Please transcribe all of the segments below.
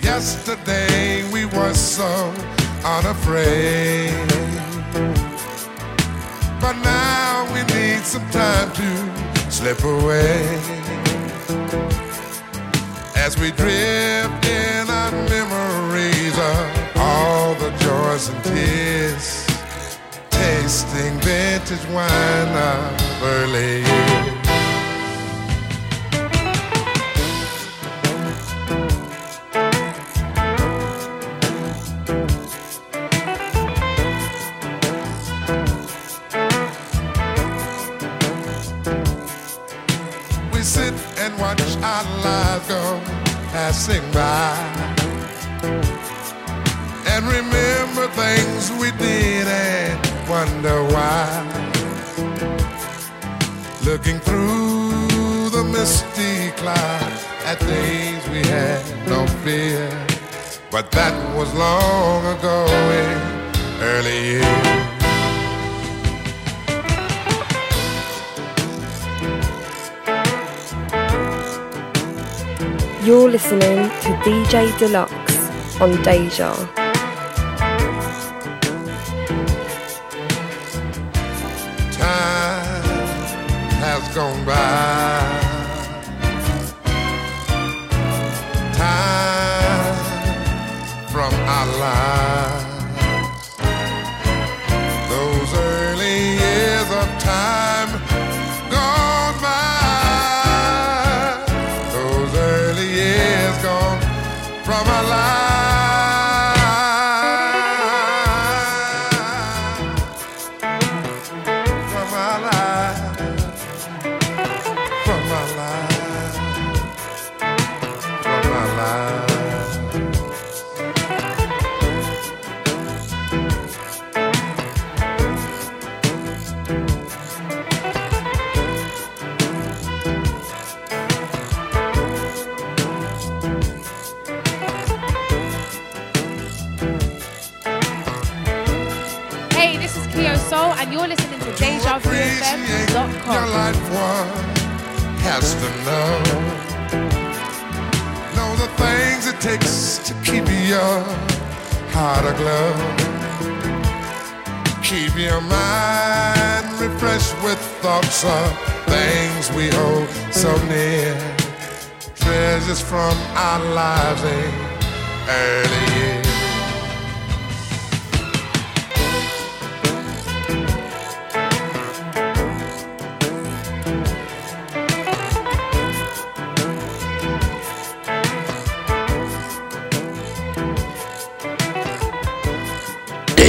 Yesterday we were so unafraid. But now we need some time to slip away. As we drift in our memories of all the joys and tears, vintage wine of early at days we had no fear. But that was long ago in early years. You're listening to DJ Dlux on Deja.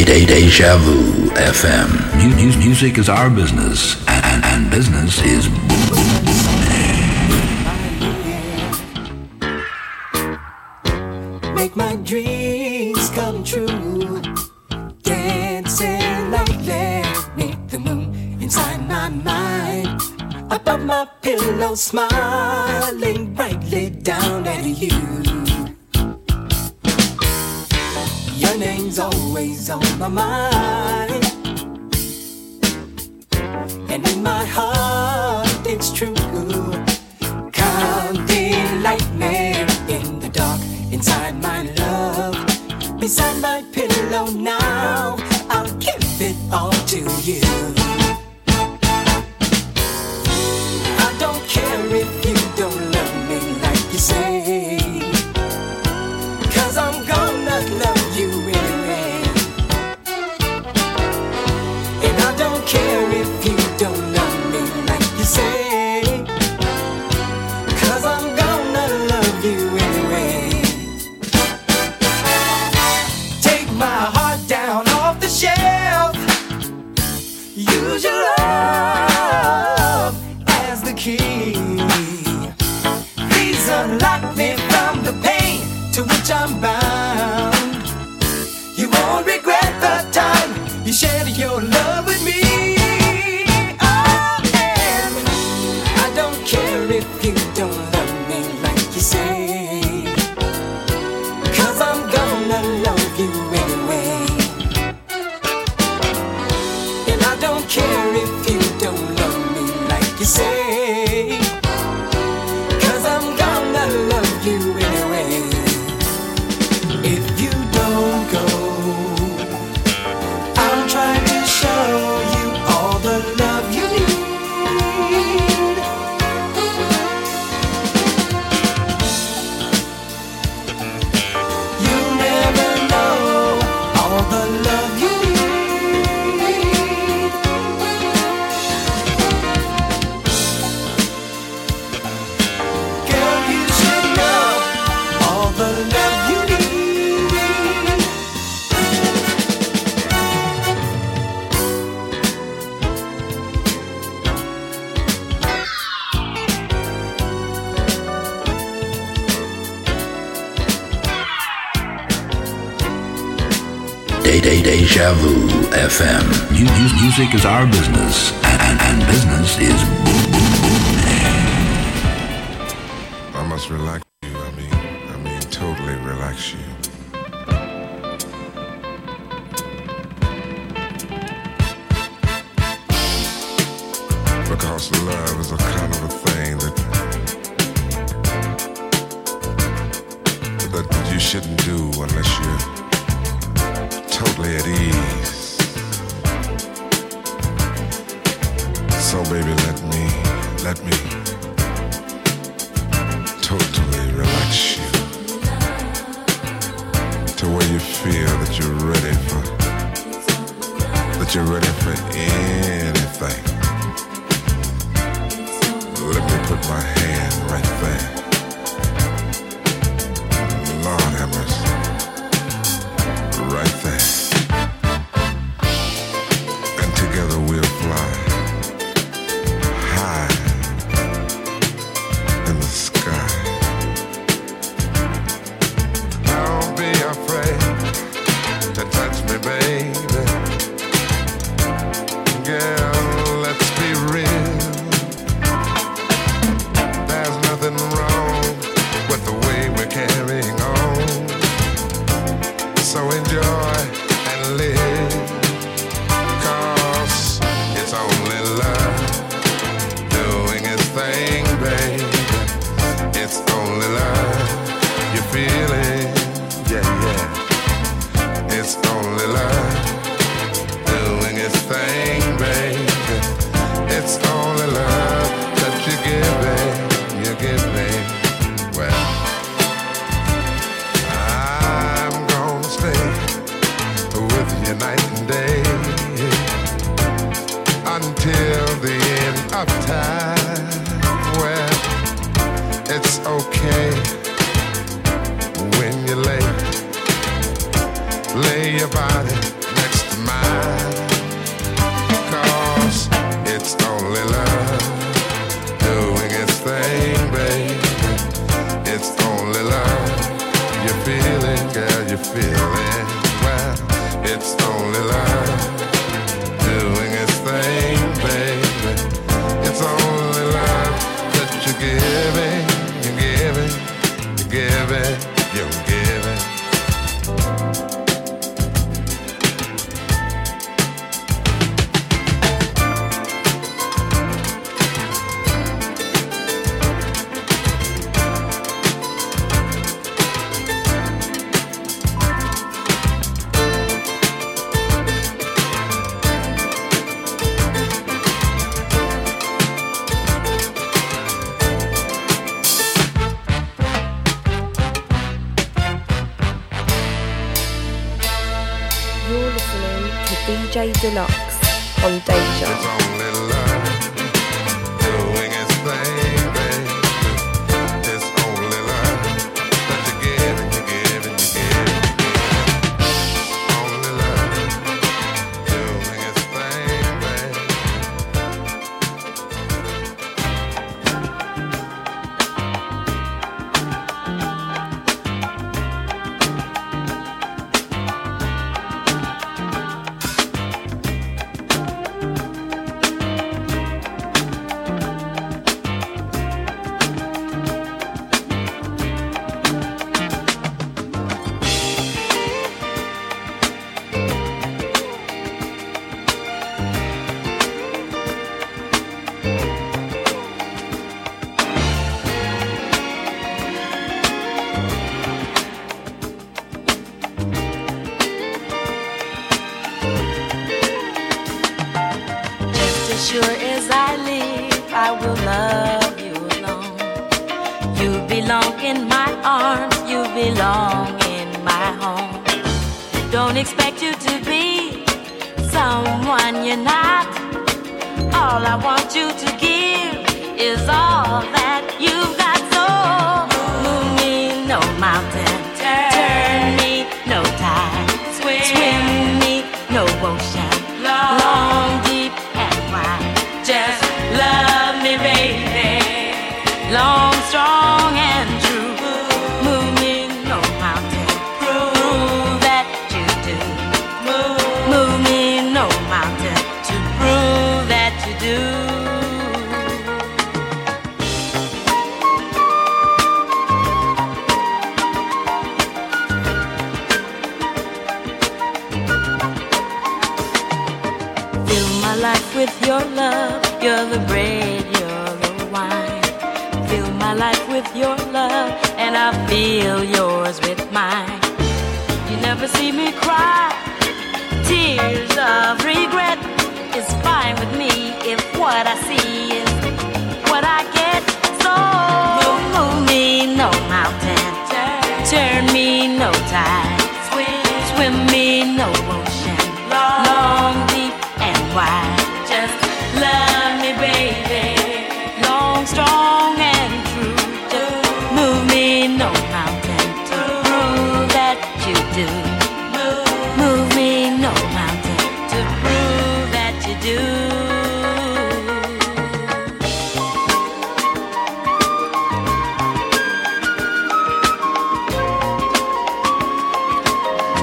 Day Day Deja Vu FM. Mu- mu- Music is our business, and, and, and business is boom. make my dreams come true. Dancing lightly beneath the moon inside my mind. Above my pillow, smiling brightly down at you. Always on my mind. anything. Let me put my hand right there. love you alone. You belong in my arms, you belong in my home. Don't expect you to be someone you're not. All I want you to give is all that you've got. You're the bread, you're the wine. Fill my life with your love, and I fill yours with mine. You never see me cry. Tears of regret is fine with me if what I see is what I get. So move me no mountain, turn me no tide, swim me no ocean, long, deep and wide.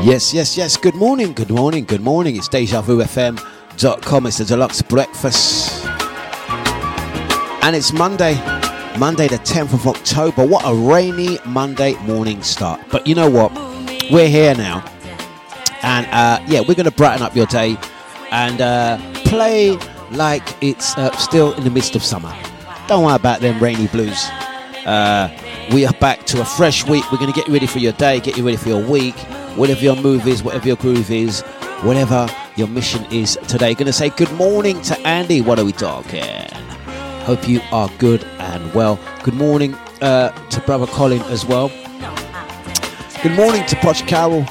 Yes, yes, yes. Good morning, good morning, good morning. It's DejaVuFM.com. It's the Dlux breakfast. And it's Monday, Monday the 10th of October. What a rainy Monday morning start. But you know what? We're here now. And uh, yeah, we're going to brighten up your day and uh, play like it's uh, still in the midst of summer. Don't worry about them rainy blues. Uh, we are back to a fresh week. We're going to get you ready for your day, get you ready for your week, whatever your move is, whatever your groove is, whatever your mission is today. Going to say good morning to Andy. What are we talking? Hope you are good and well. Good morning uh, to brother Colin as well. Good morning to Posh Carol.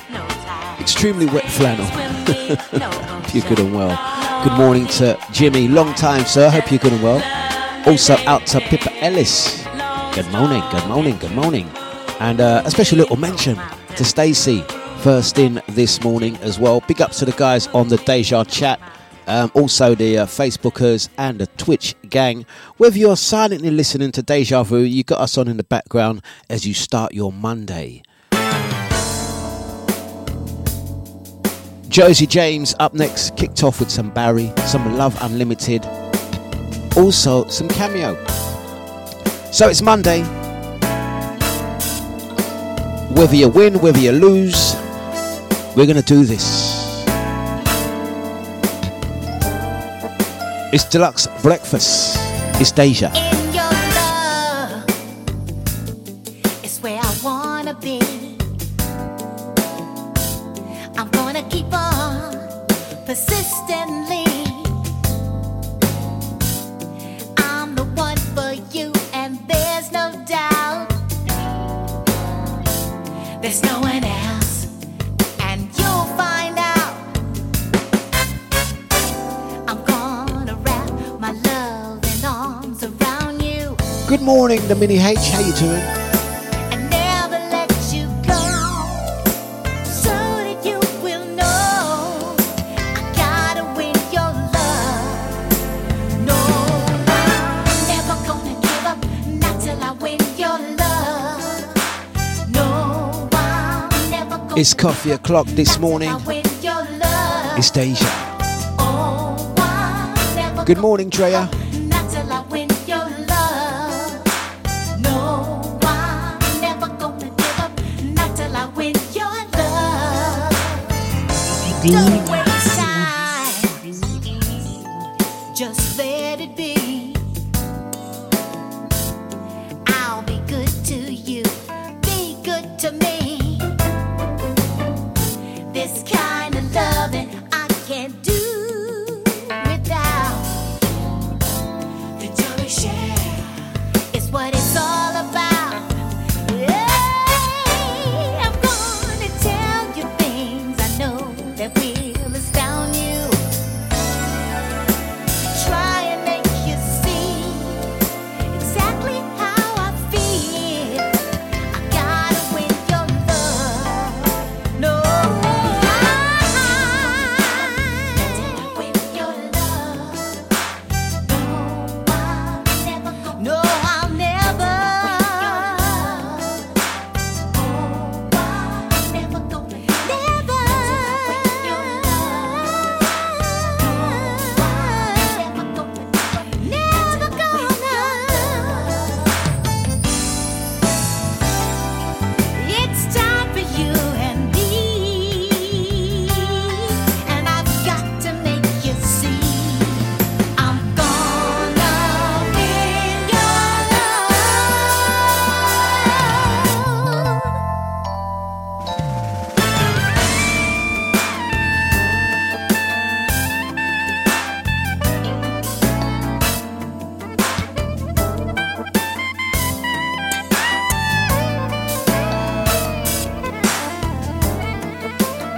Extremely wet flannel. Hope you're good and well. Good morning to Jimmy. Long time, sir. Hope you're good and well. Also out to Pippa Ellis. Good morning, good morning, good morning. And uh, a special little mention to Stacey, first in this morning as well. Big ups to the guys on the Deja chat, um, also the uh, Facebookers and the Twitch gang. Whether you're silently listening to Deja Vu, you got us on in the background as you start your Monday. Josie James up next, kicked off with some Barry, some Love Unlimited, also some cameo. So it's Monday. Whether you win, whether you lose, we're going to do this. It's Dlux Breakfast. It's Deja. Love is where I wanna be. I'm gonna keep on persistently. I'm the one for you, and there's no doubt. There's no one Good morning, the Mini H. How you doing? and never let you go, so that you will know I gotta win your love. No, I'm never gonna give up, not till I win your love. No, I'm never gonna It's coffee o'clock this morning. I win your love. It's Deja. Oh, Good morning, Drea. Don't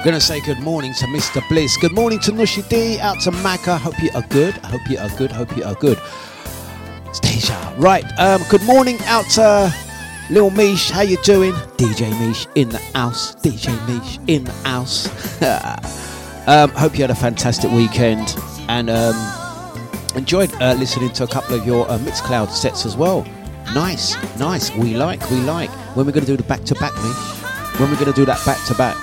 Gonna say good morning to Mr. Bliss. Good morning to Nushi D. Out to Maka. Hope you are good. I Hope you are good. Hope you are good. It's. Right. Um, good morning out to Lil Mish. How you doing? DJ Mish in the house. DJ Mish in the house. um, hope you had a fantastic weekend and um, enjoyed uh, listening to a couple of your uh, Mixcloud sets as well. Nice, nice. We like, we like. When we're to do the back to back, Mish? When we're to do that back to back?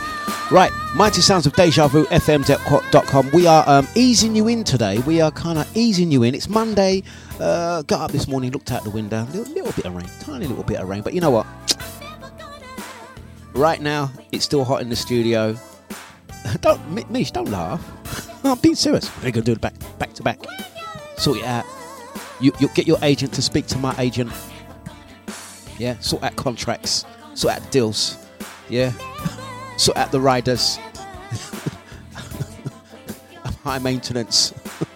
Right, Mighty Sounds of Deja Vu, FM.com. We are um, easing you in today. We are kind of easing you in. It's Monday. Uh, got up this morning, looked out the window. Little, little bit of rain, tiny little bit of rain. But you know what? Right now, it's still hot in the studio. Don't, Mi- Mish, don't laugh. I'm being serious. We're going to do it back, back to back. Sort it out. You, you get your agent to speak to my agent. Yeah, sort out contracts, sort out deals. Yeah, sort at the riders. I'm high maintenance.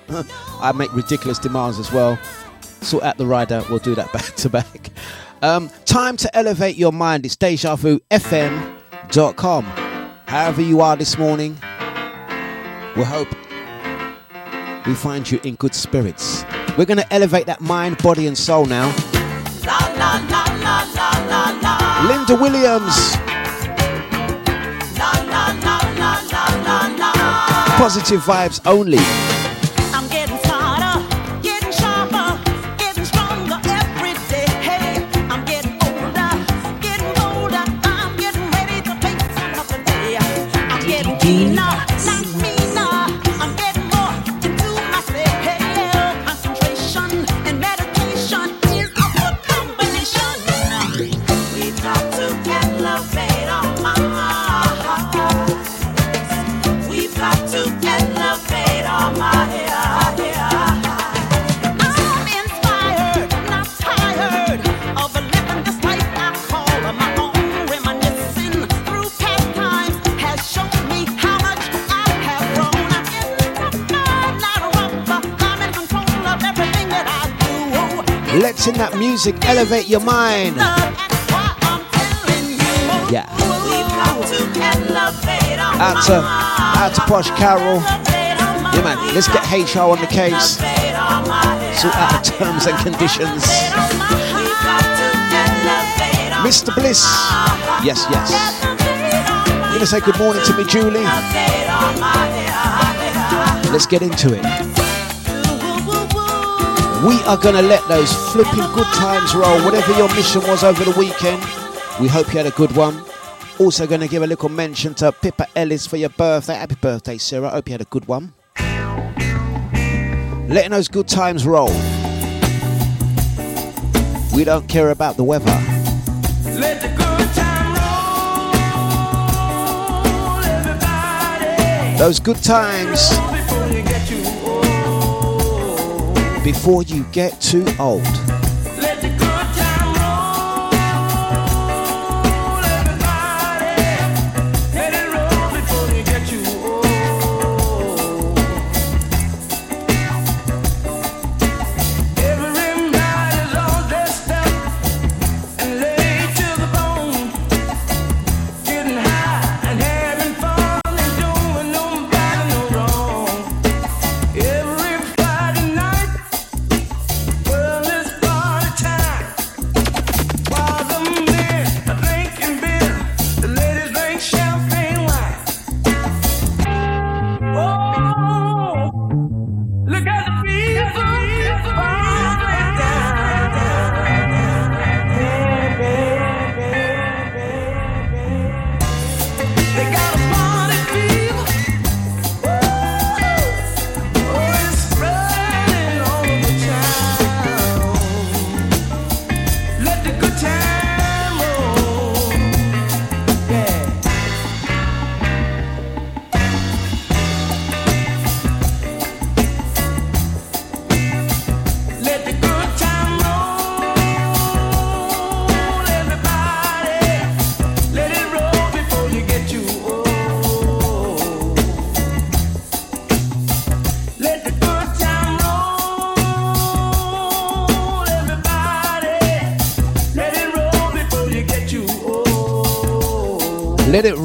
I make ridiculous demands as well. Sort at the rider. We'll do that back to back. Um, time to elevate your mind. It's DejaVuFM.com. However you are this morning, we hope we find you in good spirits. We're going to elevate that mind, body, and soul now. Linda Williams. Positive vibes only. Music elevate your mind. Yeah. Out to, out to Posh Carol. Yeah, man. Let's get HR on the case. Sort out the terms and conditions. Mr. Bliss. Yes, yes. I'm gonna say good morning to me, Julie. Let's get into it. We are gonna let those flipping good times roll. Whatever your mission was over the weekend, we hope you had a good one. Also, gonna give a little mention to Pippa Ellis for your birthday. Happy birthday, Sarah. Hope you had a good one. Letting those good times roll. We don't care about the weather. Let the good time roll, everybody. Those good times before you get too old.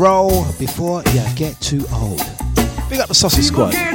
roll before you get too old. Big up the Sausage Squad.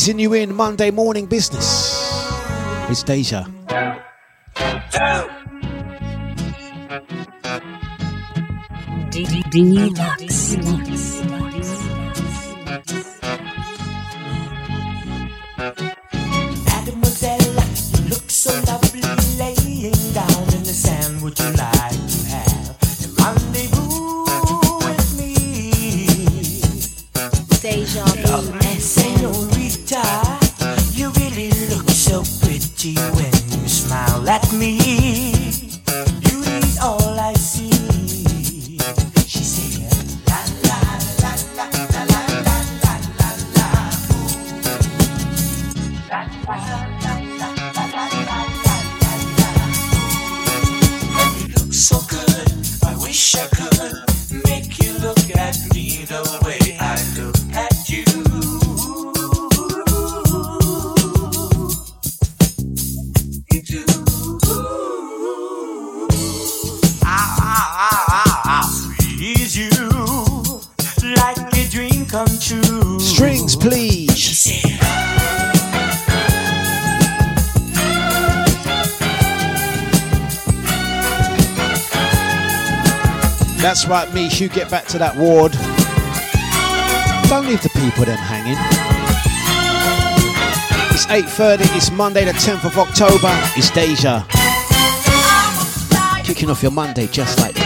easing you in Monday morning business. It's Deja. back to that ward. Don't leave the people them hanging. It's 8.30, it's Monday the 10th of October, it's Deja. Kicking off your Monday just like this.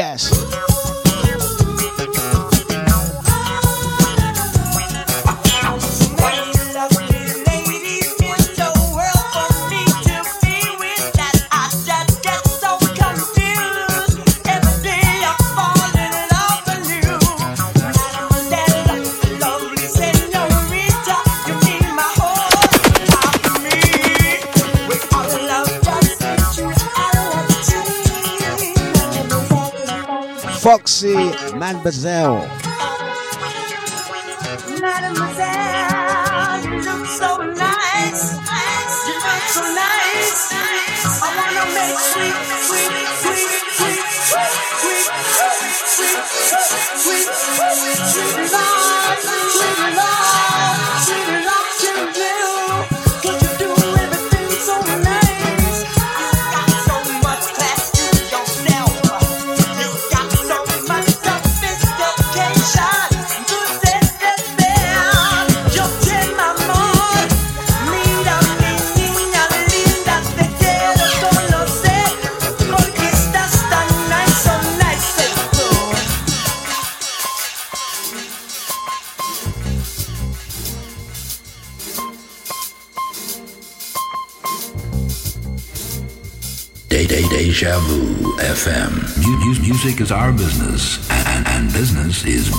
Yes. does that music is our business, and, and, business is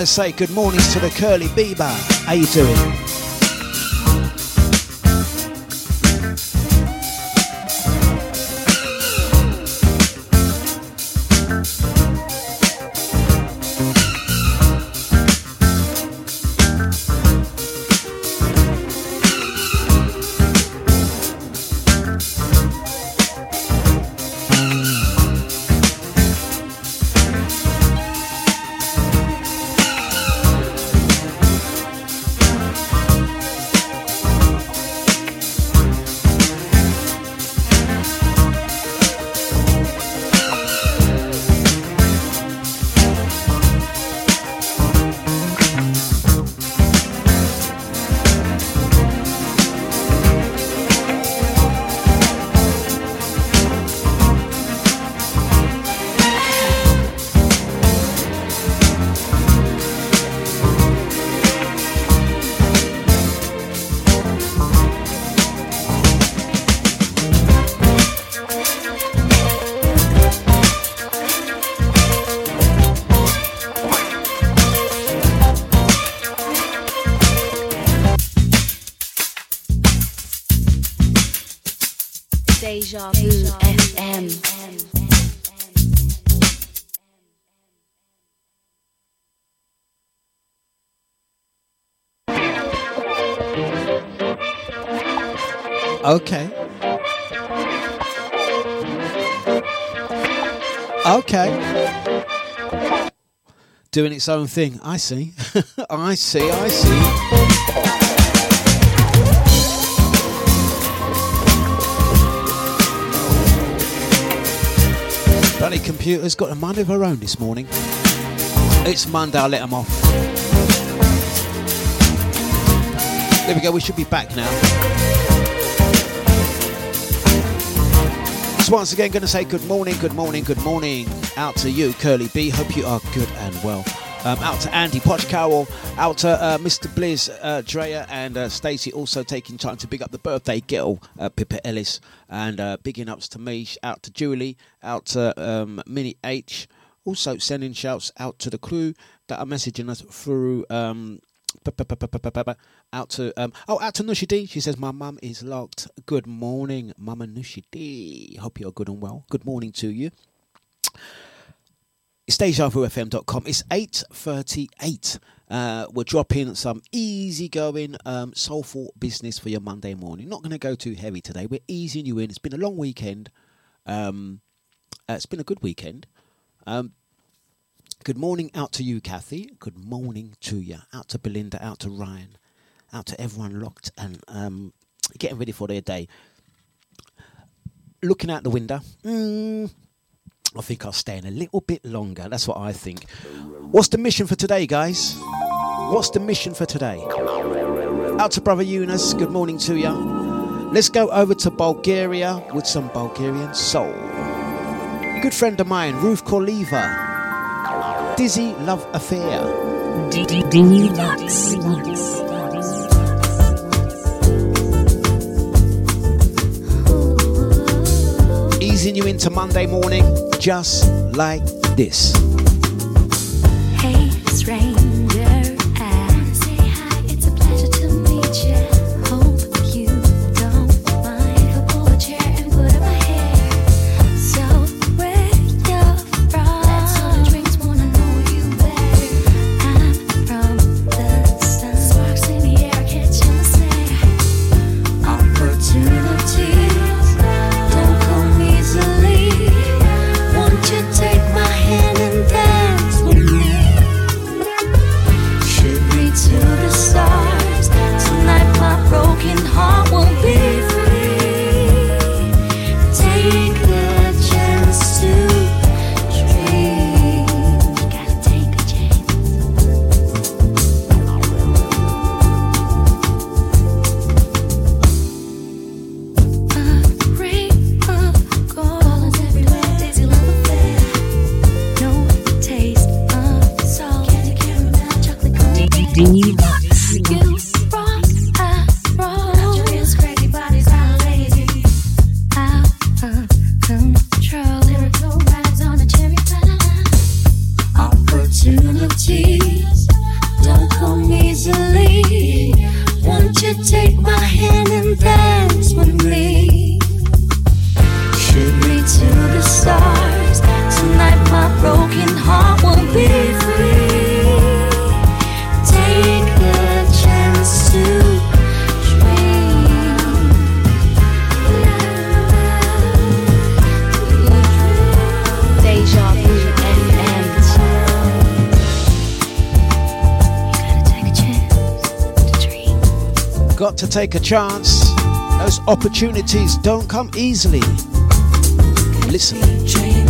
Gonna say good mornings to the curly Bieber. How you doing? Doing its own thing. I see. I see. I see. Bloody computer's got a mind of her own this morning. It's Monday, I'll let them off. There we go, we should be back now. So once again, going to say good morning, good morning, good morning out to you, Curly B. Hope you are good and well. Um, out to Andy Poch Cowell, out to uh, Mr. Blizz, uh, Drea, and uh, Stacey also taking time to big up the birthday girl, uh, Pippa Ellis, and uh, bigging ups to me, out to Julie, out to um, H, also sending shouts out to the crew that are messaging us through. Um, out to um oh out to Nushi D. She says my mum is locked. Good morning, Mama Nushi D. Hope you're good and well. Good morning to you. It's DejaVuFM.com. It's 8.38. Uh, we're dropping some easygoing, um, soulful business for your Monday morning. Not going to go too heavy today. We're easing you in. It's been a long weekend. Um, uh, it's been a good weekend. Um, good morning out to you, Kathy. Good morning to you. Out to Belinda. Out to Ryan. Out to everyone locked and um, getting ready for their day. Looking out the window. Mm, I think I'll stay in a little bit longer. That's what I think. What's the mission for today, guys? What's the mission for today? Out to Brother Eunice. Good morning to you. Let's go over to Bulgaria with some Bulgarian soul. Good friend of mine, Ruth Koleva. Dizzy Love Affair. Dlux. Easing you into Monday morning just like this. Hey, take a chance. Those opportunities don't come easily. Listen.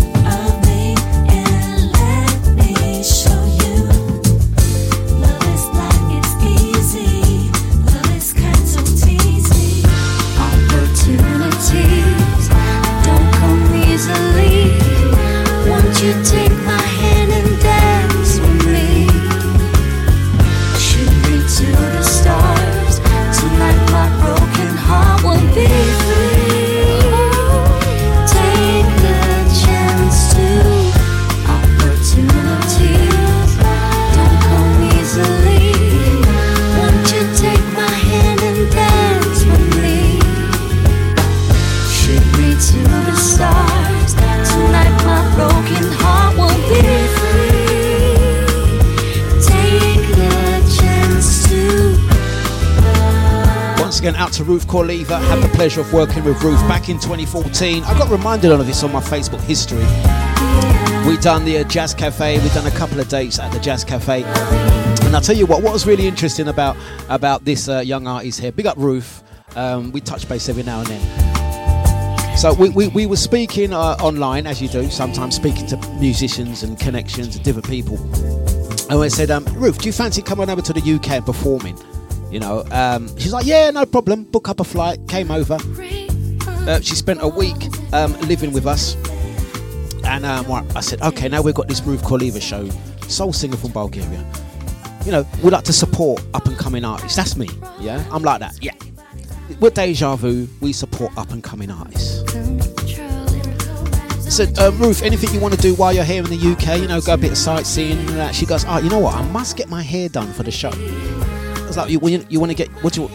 Out to Ruth Koleva. Had the pleasure of working with Ruth back in 2014. I got reminded of this on my Facebook history. We done the uh, Jazz Cafe. We done a couple of dates at the Jazz Cafe. And I'll tell you what. What was really interesting about about this uh, young artist here. Big up Ruth. Um, we touch base every now and then. So we, we, we were speaking uh, online, as you do, sometimes speaking to musicians and connections and different people. And I said, um, Ruth, do you fancy coming over to the UK and performing? You know, um, she's like, yeah, no problem. Book up a flight. Came over. Uh, she spent a week um, living with us. And um, I said, okay, now we've got this Ruth Koleva show, soul singer from Bulgaria. You know, we like to support up and coming artists. That's me. Yeah, I'm like that. Yeah. We're Deja Vu. We support up and coming artists. So, um, Ruth, anything you want to do while you're here in the UK? You know, go a bit of sightseeing and that. She goes, oh, you know what? I must get my hair done for the show. I was like, you, you, you want to get what you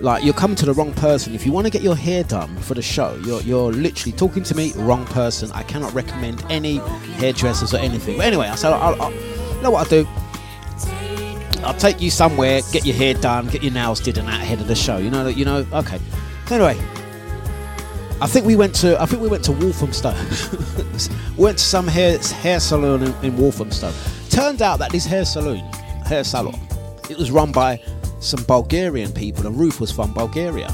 like? You're coming to the wrong person. If you want to get your hair done for the show, you're you're literally talking to me, wrong person. I cannot recommend any hairdressers or anything. But anyway, I said, I'll, I'll, you know what I'll do? I'll take you somewhere, get your hair done, get your nails did, and that ahead of the show. You know, that you know. Okay. So anyway, I think we went to I think we went to Walthamstow. we went to some hair hair salon in, in Walthamstow. Turned out that this hair salon, hair salon, it was run by some Bulgarian people, and Ruth was from Bulgaria.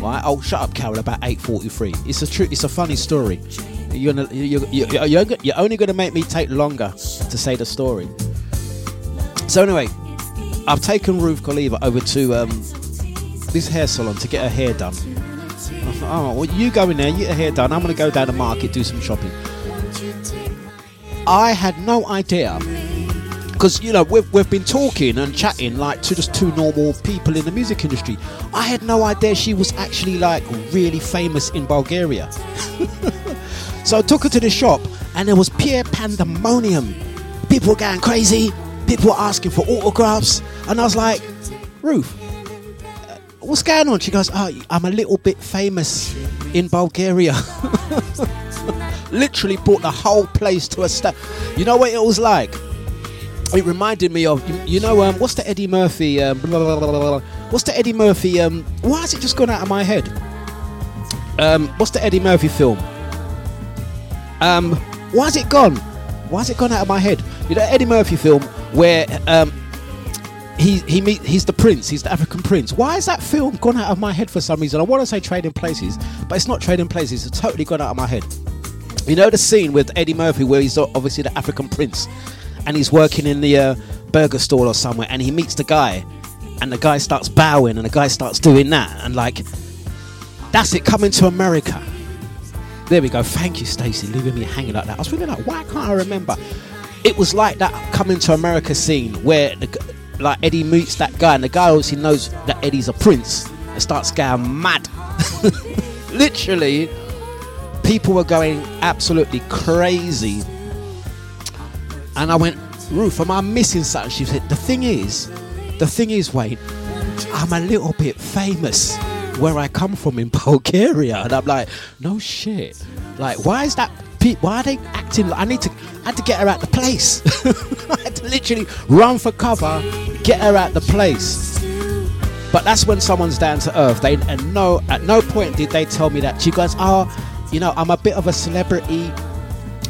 Right? Oh, shut up, Carol. About eight forty-three. It's a true. It's a funny story. You're gonna, you're, you're, you're, only going to make me take longer to say the story. So anyway, I've taken Ruth Koleva over to um, this hair salon to get her hair done. I thought, oh, well, you go in there, you get your hair done. I'm going to go down the market, do some shopping. I had no idea because you know we've, we've been talking and chatting like to just two normal people in the music industry. I had no idea she was actually like really famous in Bulgaria. so I took her to the shop and there was pure pandemonium. People were going crazy. People were asking for autographs, and I was like, Ruth, uh, what's going on? She goes, oh, I'm a little bit famous in Bulgaria. Literally brought the whole place to a stop. You know what it was like? It reminded me of you, know um, what's the Eddie Murphy um, blah, blah, blah. what's the Eddie Murphy um, why has it just gone out of my head? Um, what's the Eddie Murphy film? Um, why has it gone? Why has it gone out of my head? You know Eddie Murphy film where um, he he meet he's the prince, he's the African prince. Why has that film gone out of my head for some reason? I want to say Trading Places, but it's not Trading Places. It's totally gone out of my head. You know the scene with Eddie Murphy where he's obviously the African prince, and he's working in the uh, burger stall or somewhere, and he meets the guy, and the guy starts bowing, and the guy starts doing that, and like that's it coming to America. There we go. Thank you, Stacey, leaving me hanging like that. I was feeling like, why can't I remember? It was like that coming to America scene where the, like Eddie meets that guy, and the guy obviously knows that Eddie's a prince and starts going mad. Literally, people were going absolutely crazy. And I went, Ruth, am I missing something? She said, The thing is, the thing is, Wayne, I'm a little bit famous where I come from in Bulgaria. And I'm like, no shit. Like, why is that? Why are they acting like I need to? I had to get her out the place. I had to literally run for cover, get her out the place. But that's when someone's down to earth. They and no, at no point did they tell me that. She goes, oh, you know, I'm a bit of a celebrity.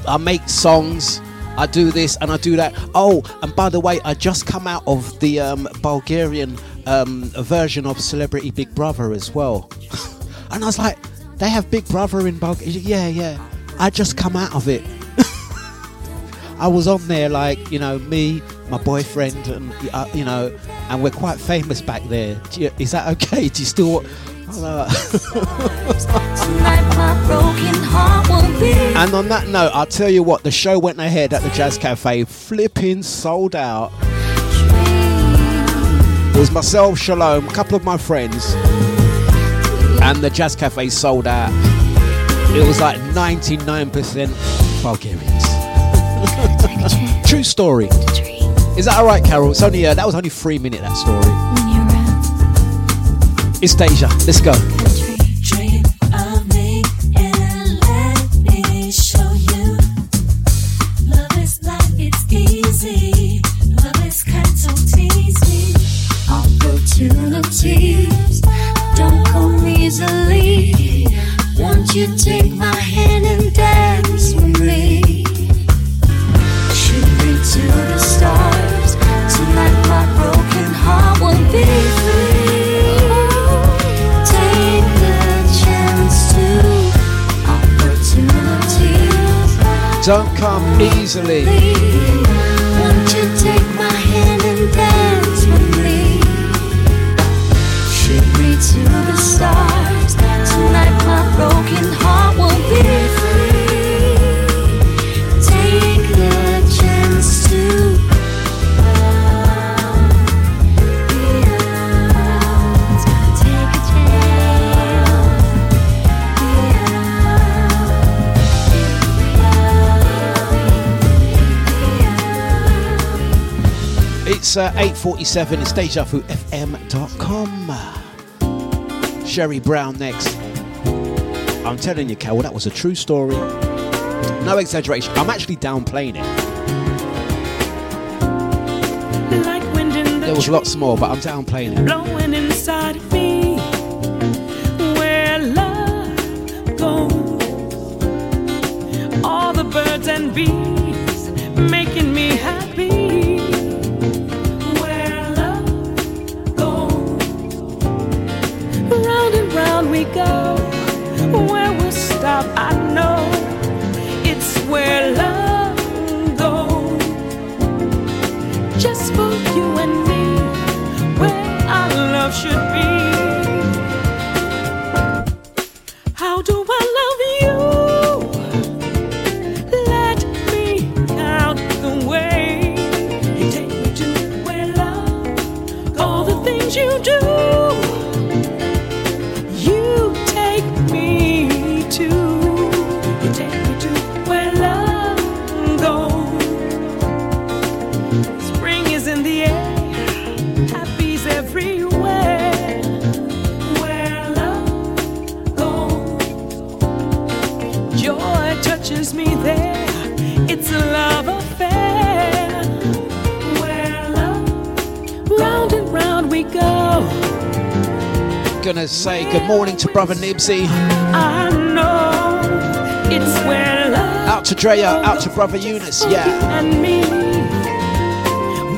I make songs. I do this and I do that. Oh, and by the way, I just come out of the um, Bulgarian um, version of Celebrity Big Brother as well. and I was like, they have Big Brother in Bulgaria. Yeah, yeah. I just come out of it. I was on there like, you know, me, my boyfriend, and uh, you know, and we're quite famous back there. Is that okay? Do you still? Tonight my broken heart won't be and on that note, I'll tell you what, the show went ahead at the Jazz Cafe, flipping sold out. It was myself, Shalom, a couple of my friends, and the Jazz Cafe sold out. It was like 99% Bulgarians. True story. Is that alright, Carol? It's only uh, that was only three minute that story. It's Deja. Let's go. You. Love Don't come easily. It's uh, 8.47. It's DejaVuFM.com. Sherry Brown next. I'm telling you, Carol, that was a true story. No exaggeration. I'm actually downplaying it. Like wind in the There was lots more, but I'm downplaying it. blowing inside of me. Where love goes, all the birds and bees making me happy. Go. Where we'll stop, I know it's where love Gonna say good morning to brother Nibsy. I know it's where love Out to Drea, out to brother Eunice. Yeah. and me.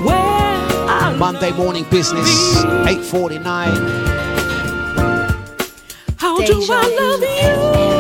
Where I Monday morning business, 8:49. How do I vu love you?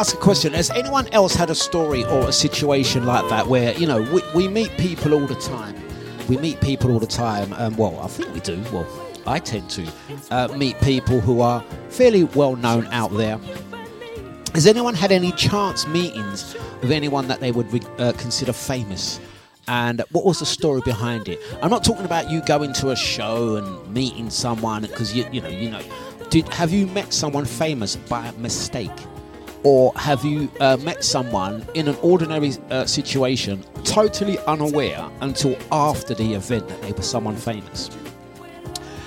Ask a question. Has anyone else had a story or a situation like that where you know we, we meet people all the time? We meet people all the time. Um, well, I think we do. Well, I tend to uh, meet people who are fairly well known out there. Has anyone had any chance meetings with anyone that they would uh, consider famous? And what was the story behind it? I'm not talking about you going to a show and meeting someone because you you know you know. Did have you met someone famous by mistake? Or have you uh, met someone in an ordinary uh, situation totally unaware until after the event that they were someone famous?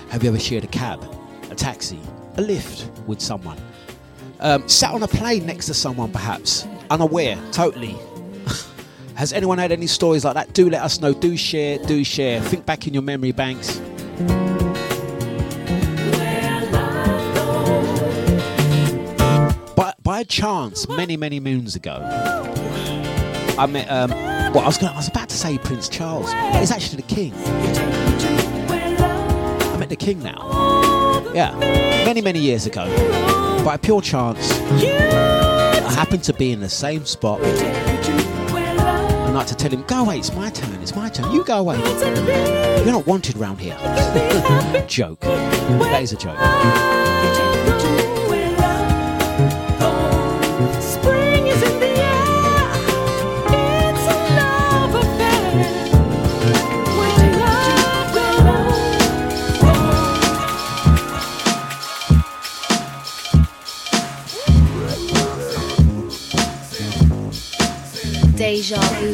Have you ever shared a cab, a taxi, a lift with someone? Um, sat on a plane next to someone, perhaps, unaware, totally. Has anyone had any stories like that? Do let us know. Do share, do share. Think back in your memory banks. By, chance, many, many moons ago, I met, um, well, I was, gonna, I was about to say Prince Charles. It's actually the King. I met the King now. Yeah, many, many years ago. By pure chance, I happened to be in the same spot. I like to tell him, go away, it's my turn, it's my turn, you go away. You're not wanted round here. joke. That is a joke. Deja vu.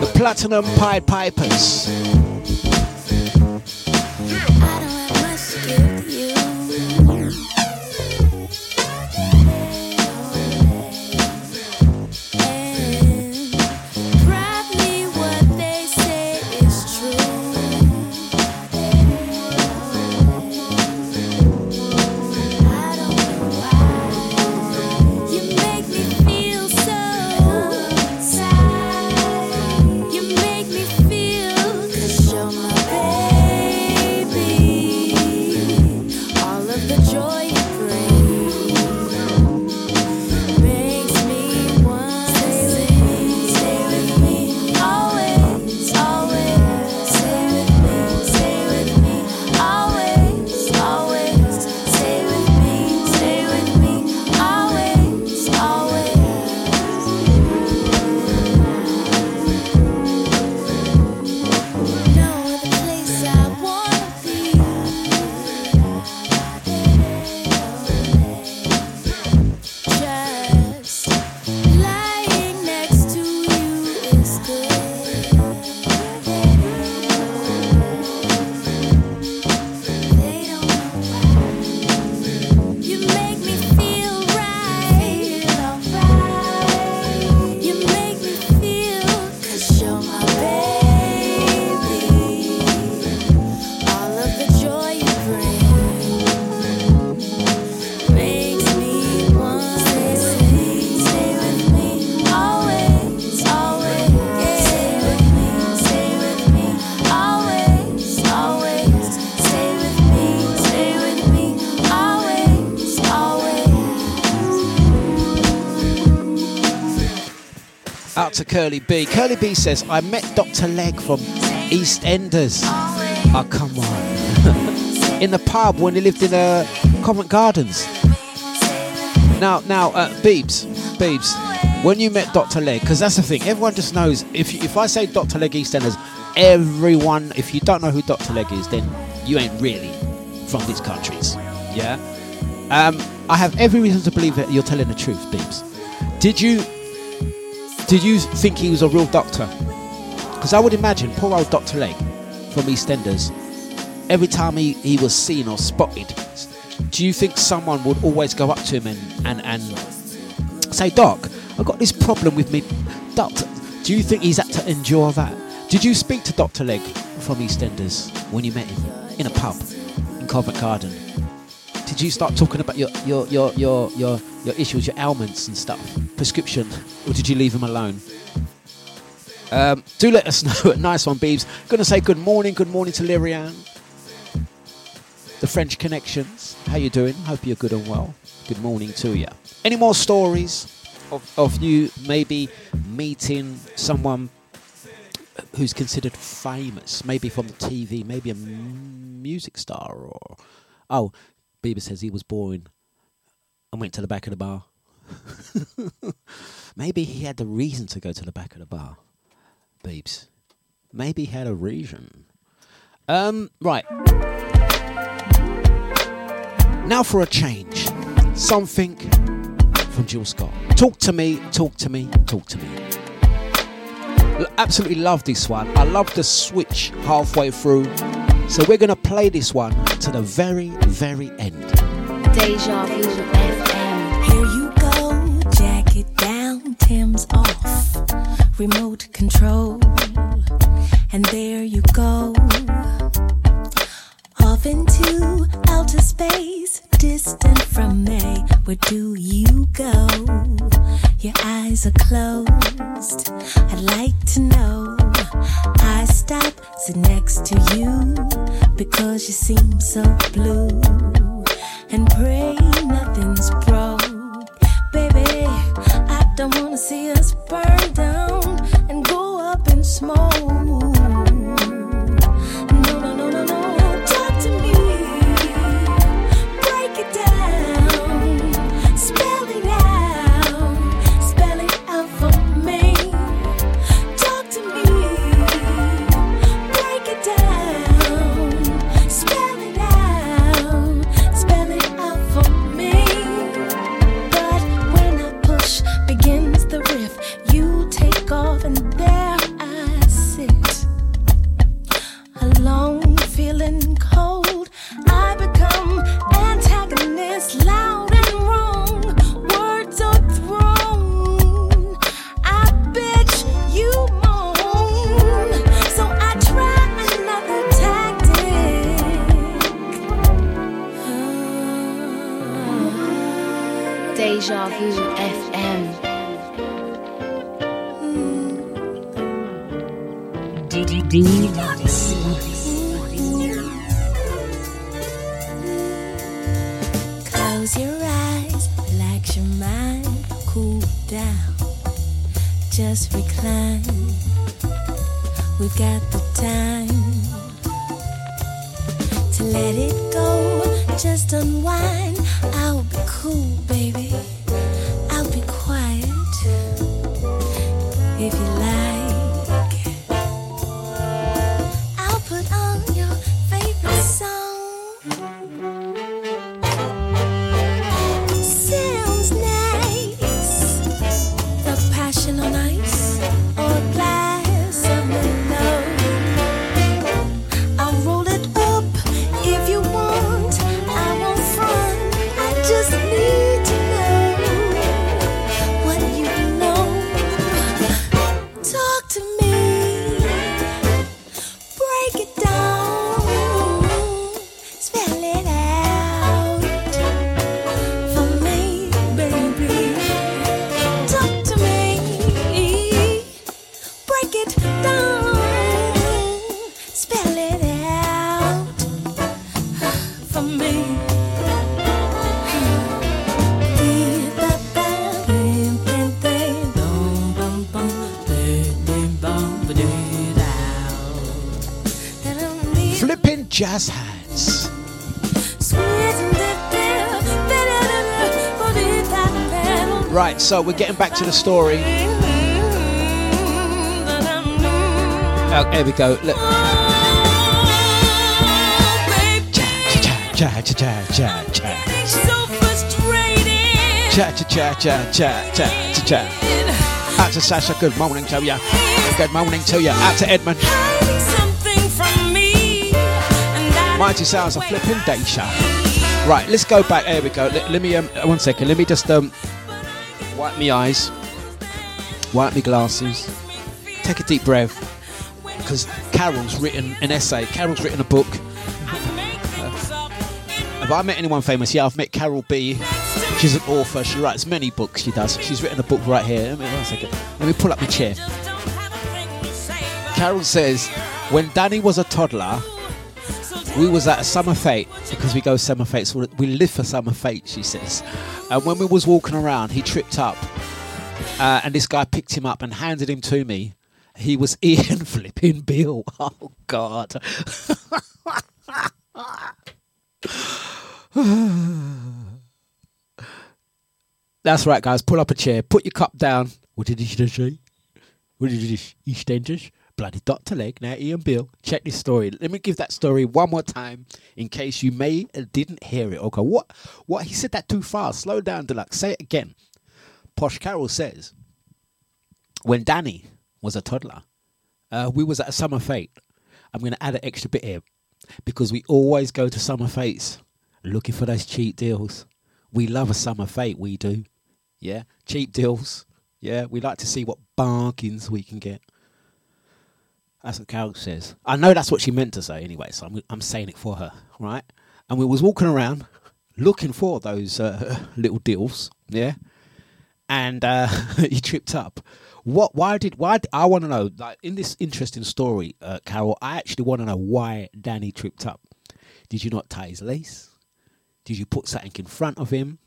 The Platinum Pied Pipers. Curly B. Curly B says, I met Dr. Legg from EastEnders. Oh, come on. in the pub when he lived in uh, Covent Gardens. Now, now, uh, Beebs, Beebs, when you met Dr. Legg, because that's the thing, everyone just knows. If if I say Dr. Legg EastEnders, everyone, if you don't know who Dr. Legg is, then you ain't really from these countries. Yeah. Um, I have every reason to believe that you're telling the truth, Beebs. Did you did you think he was a real doctor? Because I would imagine poor old Dr. Legg from EastEnders, every time he, he was seen or spotted, do you think someone would always go up to him and, and, and say, Doc, I've got this problem with me. Doctor, do you think he's had to endure that? Did you speak to Dr. Legg from EastEnders when you met him in a pub in Covent Garden? Did you start talking about your your your your your, your issues, your ailments and stuff, prescription, or did you leave them alone? Um, do let us know. nice one, Beebs. Gonna say good morning, good morning to Lirian. The French connections. How you doing? Hope you're good and well. Good morning to you. Any more stories of, of you maybe meeting someone who's considered famous, maybe from the TV, maybe a music star, or oh, Bieber says he was born and went to the back of the bar. maybe he had the reason to go to the back of the bar. Beebs. Maybe he had a reason. Um, right. Now for a change. Something from Jill Scott. Talk to me, talk to me, talk to me. Absolutely love this one. I love the switch halfway through. So we're going to play this one to the very, very end. Deja Vu FM. Here you go, jacket down, Tim's off, remote control, and there you go, off into outer space, distant from me. Where do you go? Your eyes are closed. I'd like to know. I stop, sit next to you because you seem so blue and pray nothing's broke. Baby, I don't wanna see us burn down and go up in smoke. So we're getting back to the story. Oh, there we go. Look. Cha cha cha cha cha cha. Cha cha cha cha cha cha cha cha. Out to Sasha, good morning to you. Good morning to you. Out to Edmund. Mighty sounds of flipping Daisha. Right, let's go back. There we go. Let, let me um one second. Let me just um wipe my eyes, wipe my glasses, take a deep breath. Because Carol's written an essay. Carol's written a book. Uh, have I met anyone famous? Yeah, I've met Carol B. She's an author. She writes many books. She does. She's written a book right here. Let me. Let me pull up my chair. Carol says, when Danny was a toddler, we was at a summer fete because we go summer fetes. We live for summer fete, she says. And when we was walking around, he tripped up, uh, and this guy picked him up and handed him to me. He was Ian flipping Beale. Oh God. That's right, guys. Pull up a chair. Put your cup down. What did he say? What did he EastEnders? Bloody Dr. Legg. Now, Ian Beale, check this story. Let me give that story one more time in case you may uh, didn't hear it. Okay, what? What? He said that too fast. Slow down, Dlux. Say it again. Posh Carroll says, when Danny was a toddler, uh, we was at a summer fete. I'm going to add an extra bit here because we always go to summer fetes looking for those cheap deals. We love a summer fete, we do. Yeah, cheap deals. Yeah, we like to see what bargains we can get. That's what Carol says. I know that's what she meant to say anyway, so I'm, I'm saying it for her, right? And we was walking around looking for those uh, little deals, yeah. And uh, he tripped up. What? Why did? Why? I want to know. Like in this interesting story, uh, Carol, I actually want to know why Danny tripped up. Did you not tie his lace? Did you put something in front of him?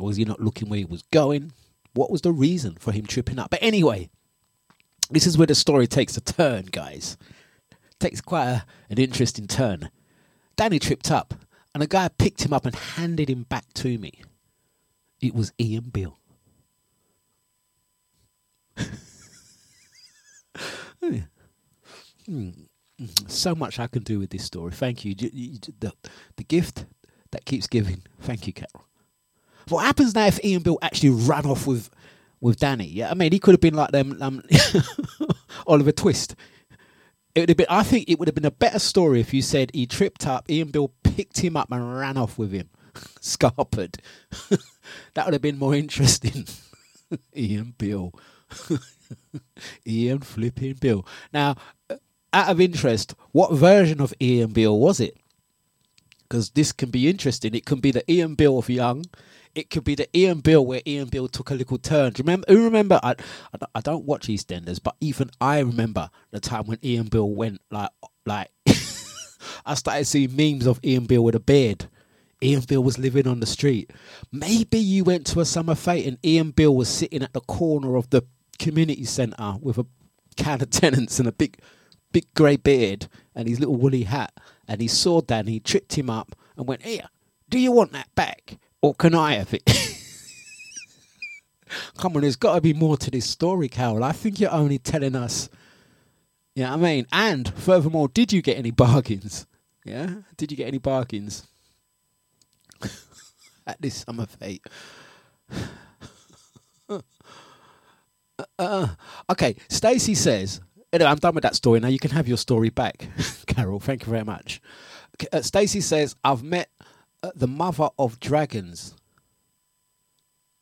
Or was he not looking where he was going? What was the reason for him tripping up? But anyway, this is where the story takes a turn, guys. Takes quite a, an interesting turn. Danny tripped up, and a guy picked him up and handed him back to me. It was Ian Beale. Hmm. So much I can do with this story. Thank you. The, the gift that keeps giving. Thank you, Carol. What happens now if Ian Beale actually ran off with with Danny? Yeah, I mean, he could have been like them um, Oliver Twist. It would have been. I think it would have been a better story if you said he tripped up, Ian Beale picked him up and ran off with him, scarpered. that would have been more interesting. Ian Beale, Ian flipping Beale. Now, uh, out of interest, what version of Ian Beale was it? because this can be interesting. It can be the Ian Beale of Young. It could be the Ian Beale where Ian Beale took a little turn. Do you remember? Who remember? I, I don't- watch EastEnders, but even I remember the time when Ian Beale went like like. I started seeing memes of Ian Beale with a beard. Ian Beale was living on the street. Maybe you went to a summer fete and Ian Beale was sitting at the corner of the community centre with a can of Tennent's and a big, big grey beard and his little woolly hat. And he saw Danny, tripped him up, and went, "Here, do you want that back, or can I have it?" Come on, there's got to be more to this story, Carol. I think you're only telling us. Yeah, I mean, and furthermore, did you get any bargains? Yeah, did you get any bargains at this summer fete? Uh, okay, Stacey says. Anyway, I'm done with that story now. You can have your story back, Carol. Thank you very much. Uh, Stacey says, "I've met uh, the mother of dragons."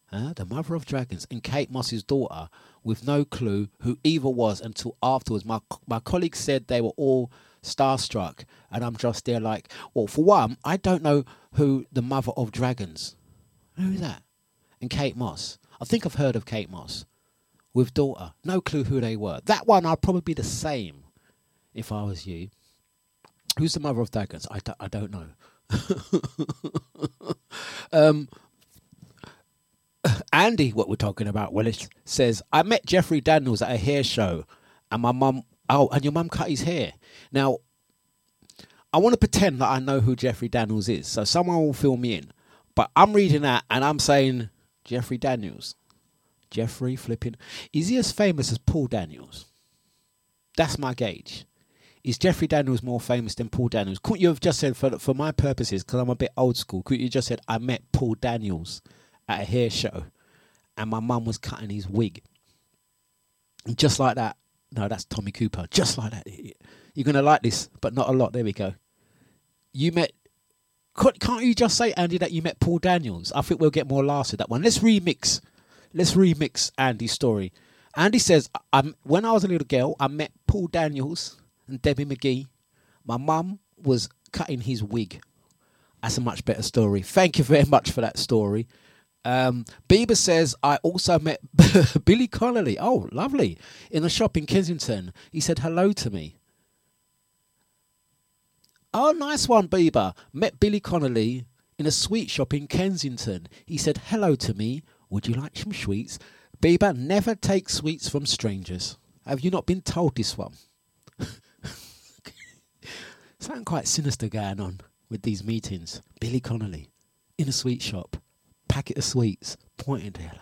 Huh? The mother of dragons and Kate Moss's daughter, with no clue who either was until afterwards. My my colleagues said they were all starstruck, and I'm just there like, well, for one, I don't know who the mother of dragons. Who is that? And Kate Moss. I think I've heard of Kate Moss with daughter. No clue who they were. That one I'd probably be the same if I was you. Who's the mother of dragons? I, I don't know. um, Andy, what we're talking about, Willis, says, I met Jeffrey Daniels at a hair show and my mum, oh, and your mum cut his hair. Now, I want to pretend that I know who Jeffrey Daniels is. So someone will fill me in. But I'm reading that and I'm saying Jeffrey Daniels. Jeffrey flipping. Is he as famous as Paul Daniels? That's my gauge. Is Jeffrey Daniels more famous than Paul Daniels? Couldn't you have just said, for for my purposes, because I'm a bit old school, couldn't you just said I met Paul Daniels at a hair show, and my mum was cutting his wig, and just like that. No, that's Tommy Cooper. Just like that. You're gonna like this, but not a lot. There we go. You met. Can't you just say Andy that you met Paul Daniels? I think we'll get more laughs with that one. Let's remix. Let's remix Andy's story. Andy says, when I was a little girl, I met Paul Daniels and Debbie McGee. My mum was cutting his wig. That's a much better story. Thank you very much for that story. Um, Bieber says, I also met Billy Connolly. Oh, lovely. In a shop in Kensington. He said hello to me. Oh, nice one, Bieber. Met Billy Connolly in a sweet shop in Kensington. He said hello to me. Would you like some sweets? Bieber, never take sweets from strangers. Have you not been told this one? Something quite sinister going on with these meetings. Billy Connolly in a sweet shop, packet of sweets, pointing to her.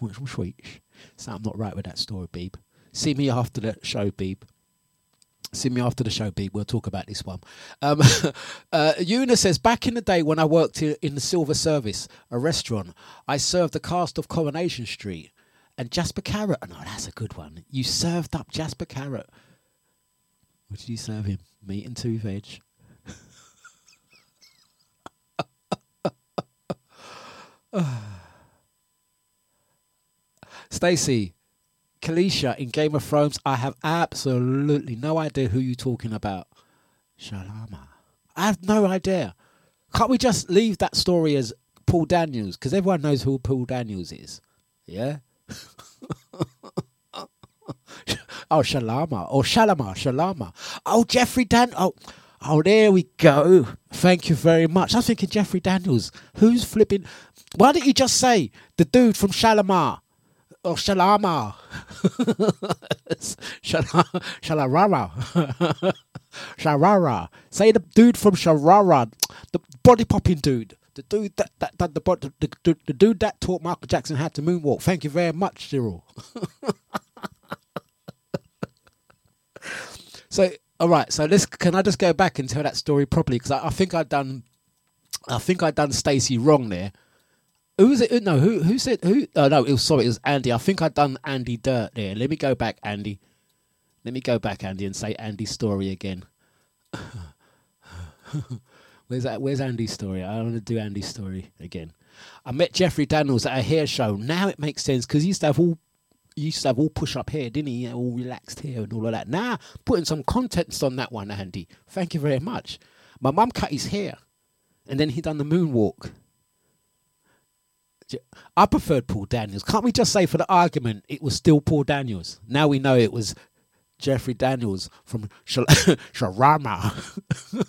Want some sweets? Something not right with that story, Beeb. See me after the show, Beeb. See me after the show, Beeb. We'll talk about this one. Um, uh, Una says, back in the day when I worked in, the Silver Service, a restaurant, I served the cast of Coronation Street and Jasper Carrott. No, that's a good one. You served up Jasper Carrott. What did you serve him? Meat and two veg. Stacy, Khaleesi in Game of Thrones, I have absolutely no idea who you're talking about. Shalama. I have no idea. Can't we just leave that story as Paul Daniels? Because everyone knows who Paul Daniels is. Yeah? oh, Shalama. Oh, Shalama. Shalama. Oh, Jeffrey Dan. Oh, oh, there we go. Thank you very much. I was thinking Jeffrey Daniels. Who's flipping? Why didn't you just say the dude from Shalamar? Or Shalama. Shala- Shalarara. Sharara. Say the dude from Sharara. The body popping dude. The dude that, that, that the, the, the, the dude that taught Michael Jackson how to moonwalk. Thank you very much, Cyril. So, all right. So let's. Can I just go back and tell that story properly? Because I, I think I done. I think I done Stacy wrong there. Who was it? No, who who said who? Oh no, it was sorry, it was Andy. I think I done Andy dirt there. Let me go back, Andy. Let me go back, Andy, and say Andy's story again. where's that? Where's Andy's story? I want to do Andy's story again. I met Jeffrey Daniels at a hair show. Now it makes sense because he used to have all he used to have all push up hair, didn't he? All relaxed hair and all of that. Now putting some context on that one, Andy. Thank you very much. My mum cut his hair, and then he done the moonwalk. I preferred Paul Daniels. Can't we just say, for the argument, it was still Paul Daniels? Now we know it was Jeffrey Daniels from Shal- Sharama.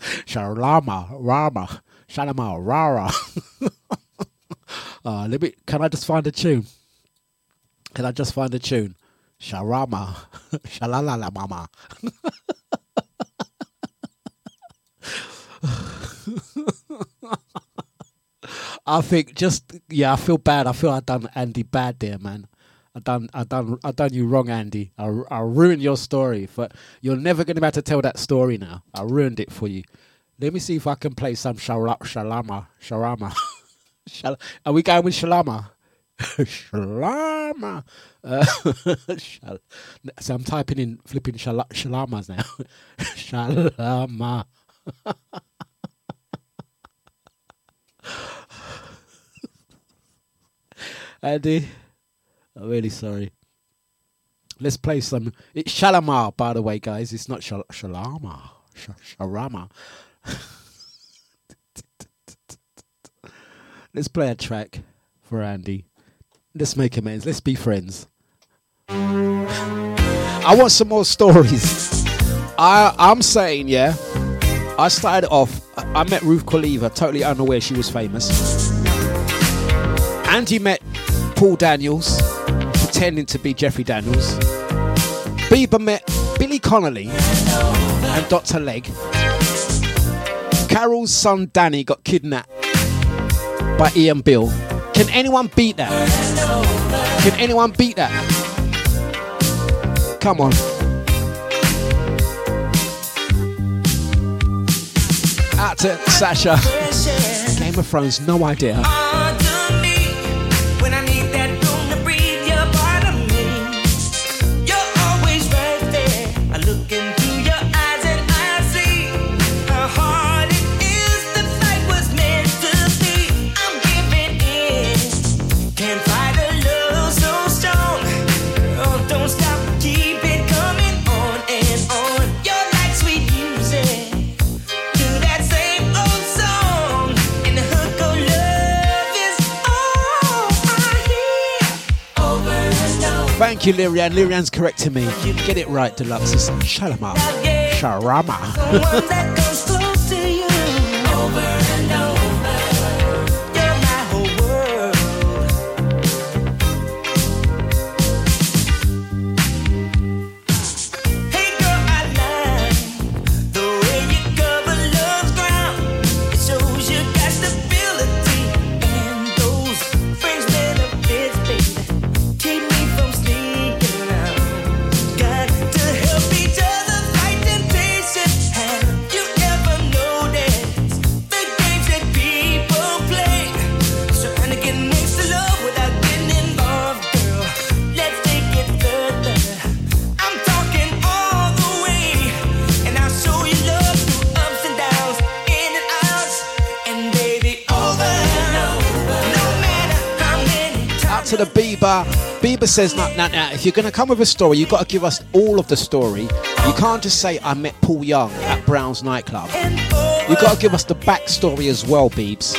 Sharama, Rama, Shalama, Rara. uh, let me. Can I just find a tune? Can I just find a tune? Sharama, Shalalala Mama. I think just yeah, I feel bad. I feel I done Andy bad there, man. I done I done I done you wrong, Andy. I I ruined your story, but you're never gonna be able to tell that story now. I ruined it for you. Let me see if I can play some shala, shalama sharama. Shal- Are we going with shalama? Shalama. Uh, shal- so I'm typing in flipping shala- shalamas now. shalama. Andy, I'm really sorry. Let's play some. It's Shalamar, by the way, guys. It's not shal- Shalama. Sh-. Let's play a track for Andy. Let's make amends. Let's be friends. I want some more stories. I I'm saying, yeah. I started off. I met Ruth Koleva, totally unaware she was famous. Andy met Paul Daniels, pretending to be Jeffrey Daniels. Bieber met Billy Connolly and Dr. Legg. Carol's son Danny got kidnapped by Ian Beale. Can anyone beat that? Can anyone beat that? Come on. Out to Sasha. Game of Thrones, no idea. You, Lyrian. Lyrian's correcting me. Get it right, Dlux. It's Shalama. Sharama. Says, now, now, now, if you're going to come with a story, you've got to give us all of the story. You can't just say, I met Paul Young at Brown's nightclub. You've got to give us the backstory as well, Beebs.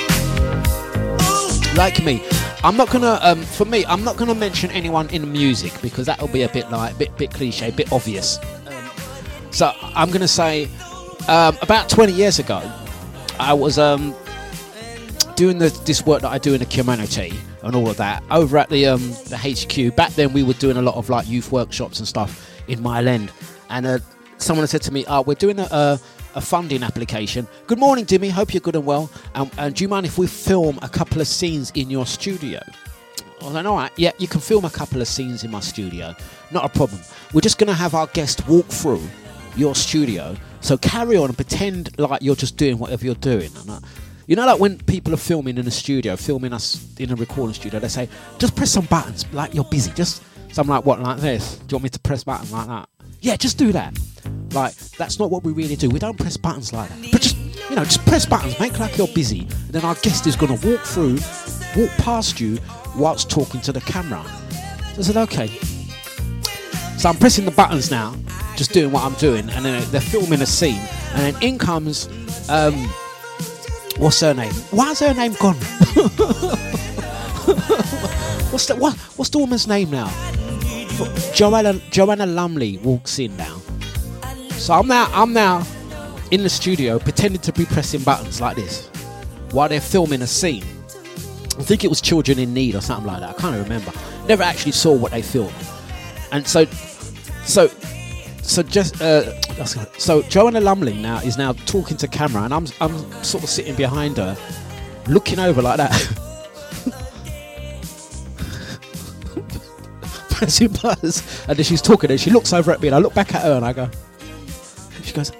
Like me, I'm not gonna. Um, for me, I'm not gonna mention anyone in music because that'll be a bit like, a bit, bit cliche, a bit obvious. Um, so I'm gonna say, um, about 20 years ago, I was um, doing the, this work that I do in the community and all of that over at the um, the HQ. Back then, we were doing a lot of like youth workshops and stuff in Mile End, and uh, someone said to me, "Oh, we're doing a." a a funding application. Good morning, Dimmy. Hope you're good and well. Um, and do you mind if we film a couple of scenes in your studio? I was like, all right, yeah, you can film a couple of scenes in my studio. Not a problem. We're just going to have our guest walk through your studio. So carry on and pretend like you're just doing whatever you're doing. And, uh, you know, like when people are filming in a studio, filming us in a recording studio, they say, just press some buttons like you're busy. Just, so I'm like, what, like this? Do you want me to press buttons like that? Yeah, just do that. Like, that's not what we really do. We don't press buttons like that. But just, you know, just press buttons, make like you're busy. And then our guest is going to walk through, walk past you whilst talking to the camera. So I said, okay. So I'm pressing the buttons now, just doing what I'm doing, and then they're filming a scene, and then in comes, um, what's her name? Why's her name gone? what's the what, What's the woman's name now? Joanna Joanna Lumley walks in now. So I'm now I'm now in the studio pretending to be pressing buttons like this while they're filming a scene. I think it was Children in Need or something like that. I can't remember. Never actually saw what they filmed. And so, so, so just uh, so Joanna Lumley now is now talking to camera, and I'm I'm sort of sitting behind her, looking over like that. pressing buttons, and then she's talking, and she looks over at me, and I look back at her, and I go, she goes,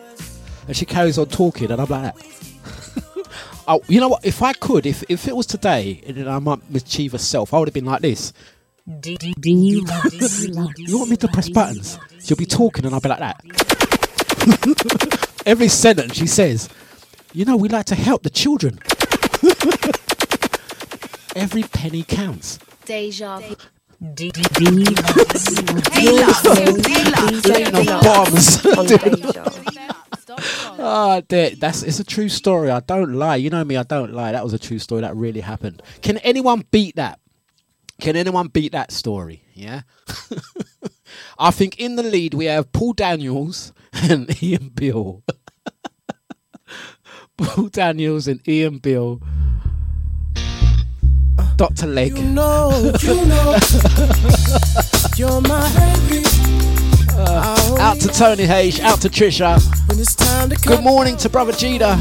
and she carries on talking, and I'm like oh, you know what? If I could, if if it was today, and I might achieve self, I would have been like this. You want me to press buttons? She'll be talking, and I'll be like that. Every sentence she says, you know, we like to help the children. Every penny counts. Deja vu. Laying on bombs. on Deja. Ah, there- that's it's a true story. I don't lie. You know me, I don't lie. That was a true story. That really happened. Can anyone beat that? Can anyone beat that story? Yeah. I think in the lead we have Paul Daniels and Ian Beale. Paul Daniels and Ian Beale. Dr. Legg. know, you know, you're my baby. Uh, out to to Tony Hayes, out to Trisha. When it's time to Good morning to brother Jida.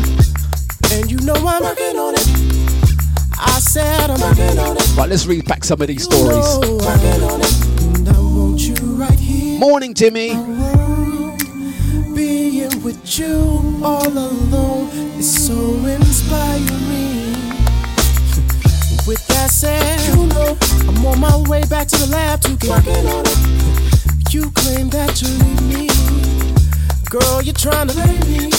and you know I'm working on it. I said I'm working on it. Right, let's read back some of these stories. I'm working on it. And I want you right. Morning, Timmy. Being with you all alone is so inspiring. With that said, you know I'm on my way back to the lab to get working on it. You claim that you need me, girl. You're trying to play me.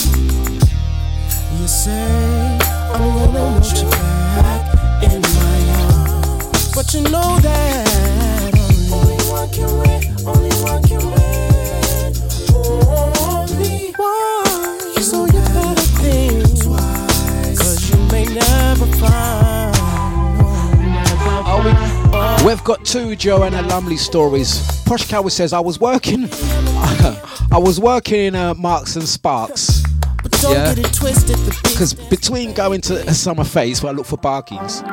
You say I'm gonna want you back in my arms, but you know that only one can win. Only one can win. Only one. So you better think twice, cause you may never find. Are we? We've got two Joanna Lumley stories. Posh says I was working. I was working in uh, Marks and Sparks. But Yeah. get it twisted. The Because between going to a summer face where I look for bargains,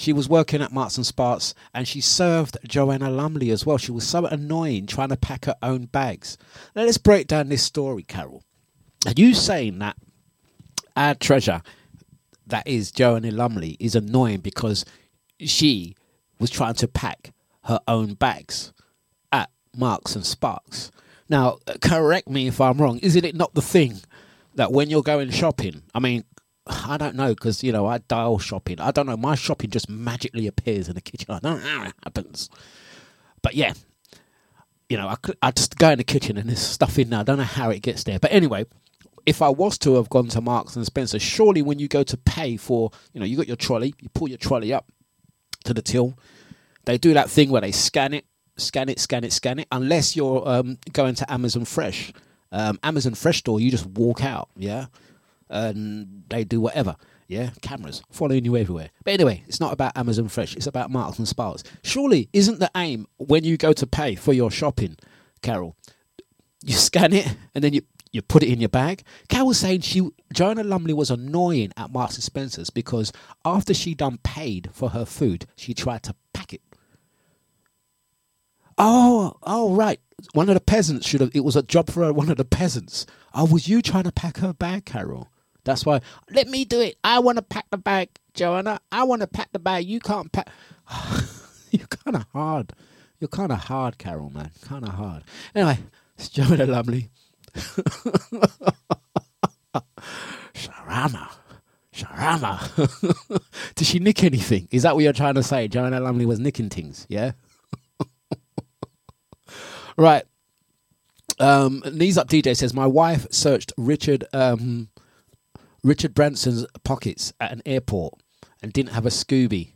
she was working at Marks and Sparks and she served Joanna Lumley as well. She was so annoying trying to pack her own bags. Now let's break down this story, Carol. Are you saying that our treasure, that is Joanna Lumley, is annoying because she was trying to pack her own bags at Marks and Sparks? Now, correct me if I'm wrong. Isn't it not the thing that when you're going shopping, I mean, I don't know because you know I dial shopping. I don't know. My shopping just magically appears in the kitchen. I don't know how it happens, but yeah, you know I I just go in the kitchen and there's stuff in there. I don't know how it gets there, but anyway, if I was to have gone to Marks and Spencer, surely when you go to pay for, you know, you got your trolley, you pull your trolley up to the till, they do that thing where they scan it, scan it, scan it, scan it. Unless you're um, going to Amazon Fresh, um, Amazon Fresh store, you just walk out, yeah, and they do whatever, yeah. Cameras following you everywhere. But anyway, it's not about Amazon Fresh. It's about Marks and Sparks. Surely, isn't the aim when you go to pay for your shopping, Carol? You scan it and then you you put it in your bag. Carol was saying she Joanna Lumley was annoying at Marks and Spencer's because after she done paid for her food, she tried to pack it. Oh, oh, right. One of the peasants should have. It was a job for her, one of the peasants. Oh, was you trying to pack her bag, Carol? That's why. Let me do it. I want to pack the bag, Joanna. I want to pack the bag. You can't pack. You're kind of hard. You're kind of hard, Carol, man. Kind of hard. Anyway, it's Joanna Lumley. Sharama. Sharama. Did she nick anything? Is that what you're trying to say? Joanna Lumley was nicking things, yeah? right. Um, Knees Up DJ says, My wife searched Richard um, Richard Branson's pockets at an airport and didn't have a Scooby.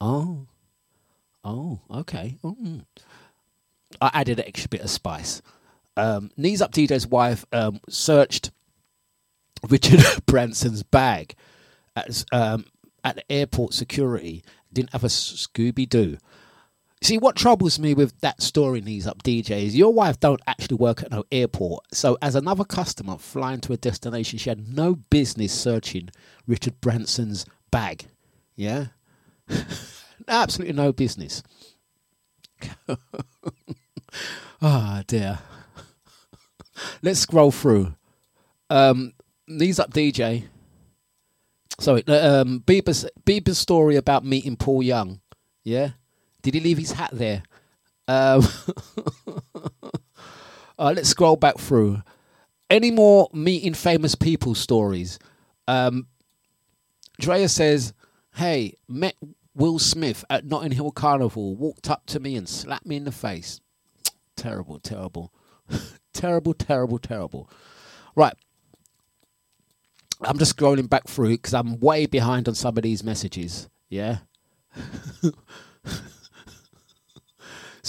Oh. Oh, okay. Mm. I added an extra bit of spice. Um, Knees Up DJ's wife um, searched Richard Branson's bag at, um, at the airport security. Didn't have a Scooby Doo. See, what troubles me with that story, Knees Up DJ, is your wife don't actually work at no airport. So, as another customer flying to a destination, she had no business searching Richard Branson's bag. Yeah? Absolutely no business. Ah, dear. Let's scroll through. Um, Knees Up DJ. Sorry, uh, um, Bieber's, Bieber's story about meeting Paul Young. Yeah? Did he leave his hat there? Um, uh, let's scroll back through. Any more meeting famous people stories? Um, Drea says, Hey, met Will Smith at Notting Hill Carnival, walked up to me and slapped me in the face. Terrible, terrible. terrible, terrible, terrible. Right. I'm just scrolling back through because I'm way behind on some of these messages. Yeah.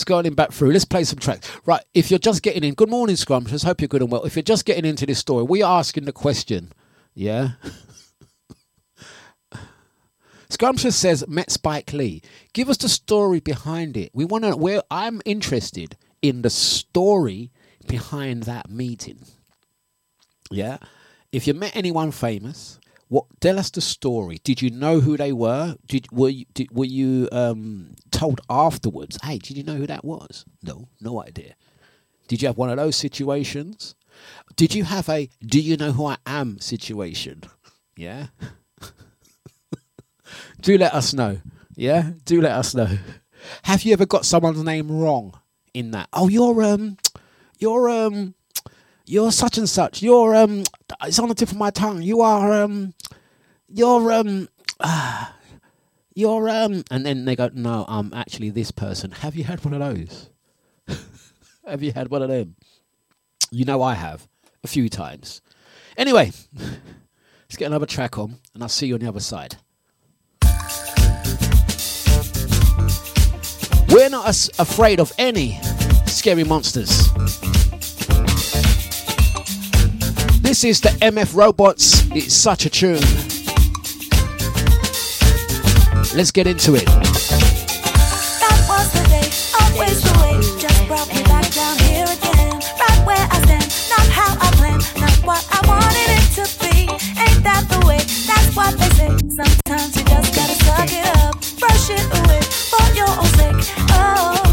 scrolling back through. Let's play some tracks. Right. If you're just getting in, good morning, Scrumptious. Hope you're good and well. If you're just getting into this story, we are asking the question. Yeah. Scrumptious says, met Spike Lee. Give us the story behind it. We want to, where I'm interested in the story behind that meeting. Yeah. If you met anyone famous, what tell us the story. Did you know who they were? Did were you did, were you um, told afterwards? Hey, did you know who that was? No, no idea. Did you have one of those situations? Did you have a do you know who I am situation? Yeah? do let us know. Yeah? Do let us know. Have you ever got someone's name wrong in that? Oh, you're um you're um you're such and such. You're um it's on the tip of my tongue. You are um you're um ah, you're um and then they go, No, I'm actually this person. Have you had one of those? have you had one of them? You know I have a few times. Anyway, let's get another track on and I'll see you on the other side. We're not as afraid of any scary monsters. This is the MF Robots. It's such a tune. Let's get into it. Sometimes you just gotta suck it up, brush it away. For your own sake. Oh,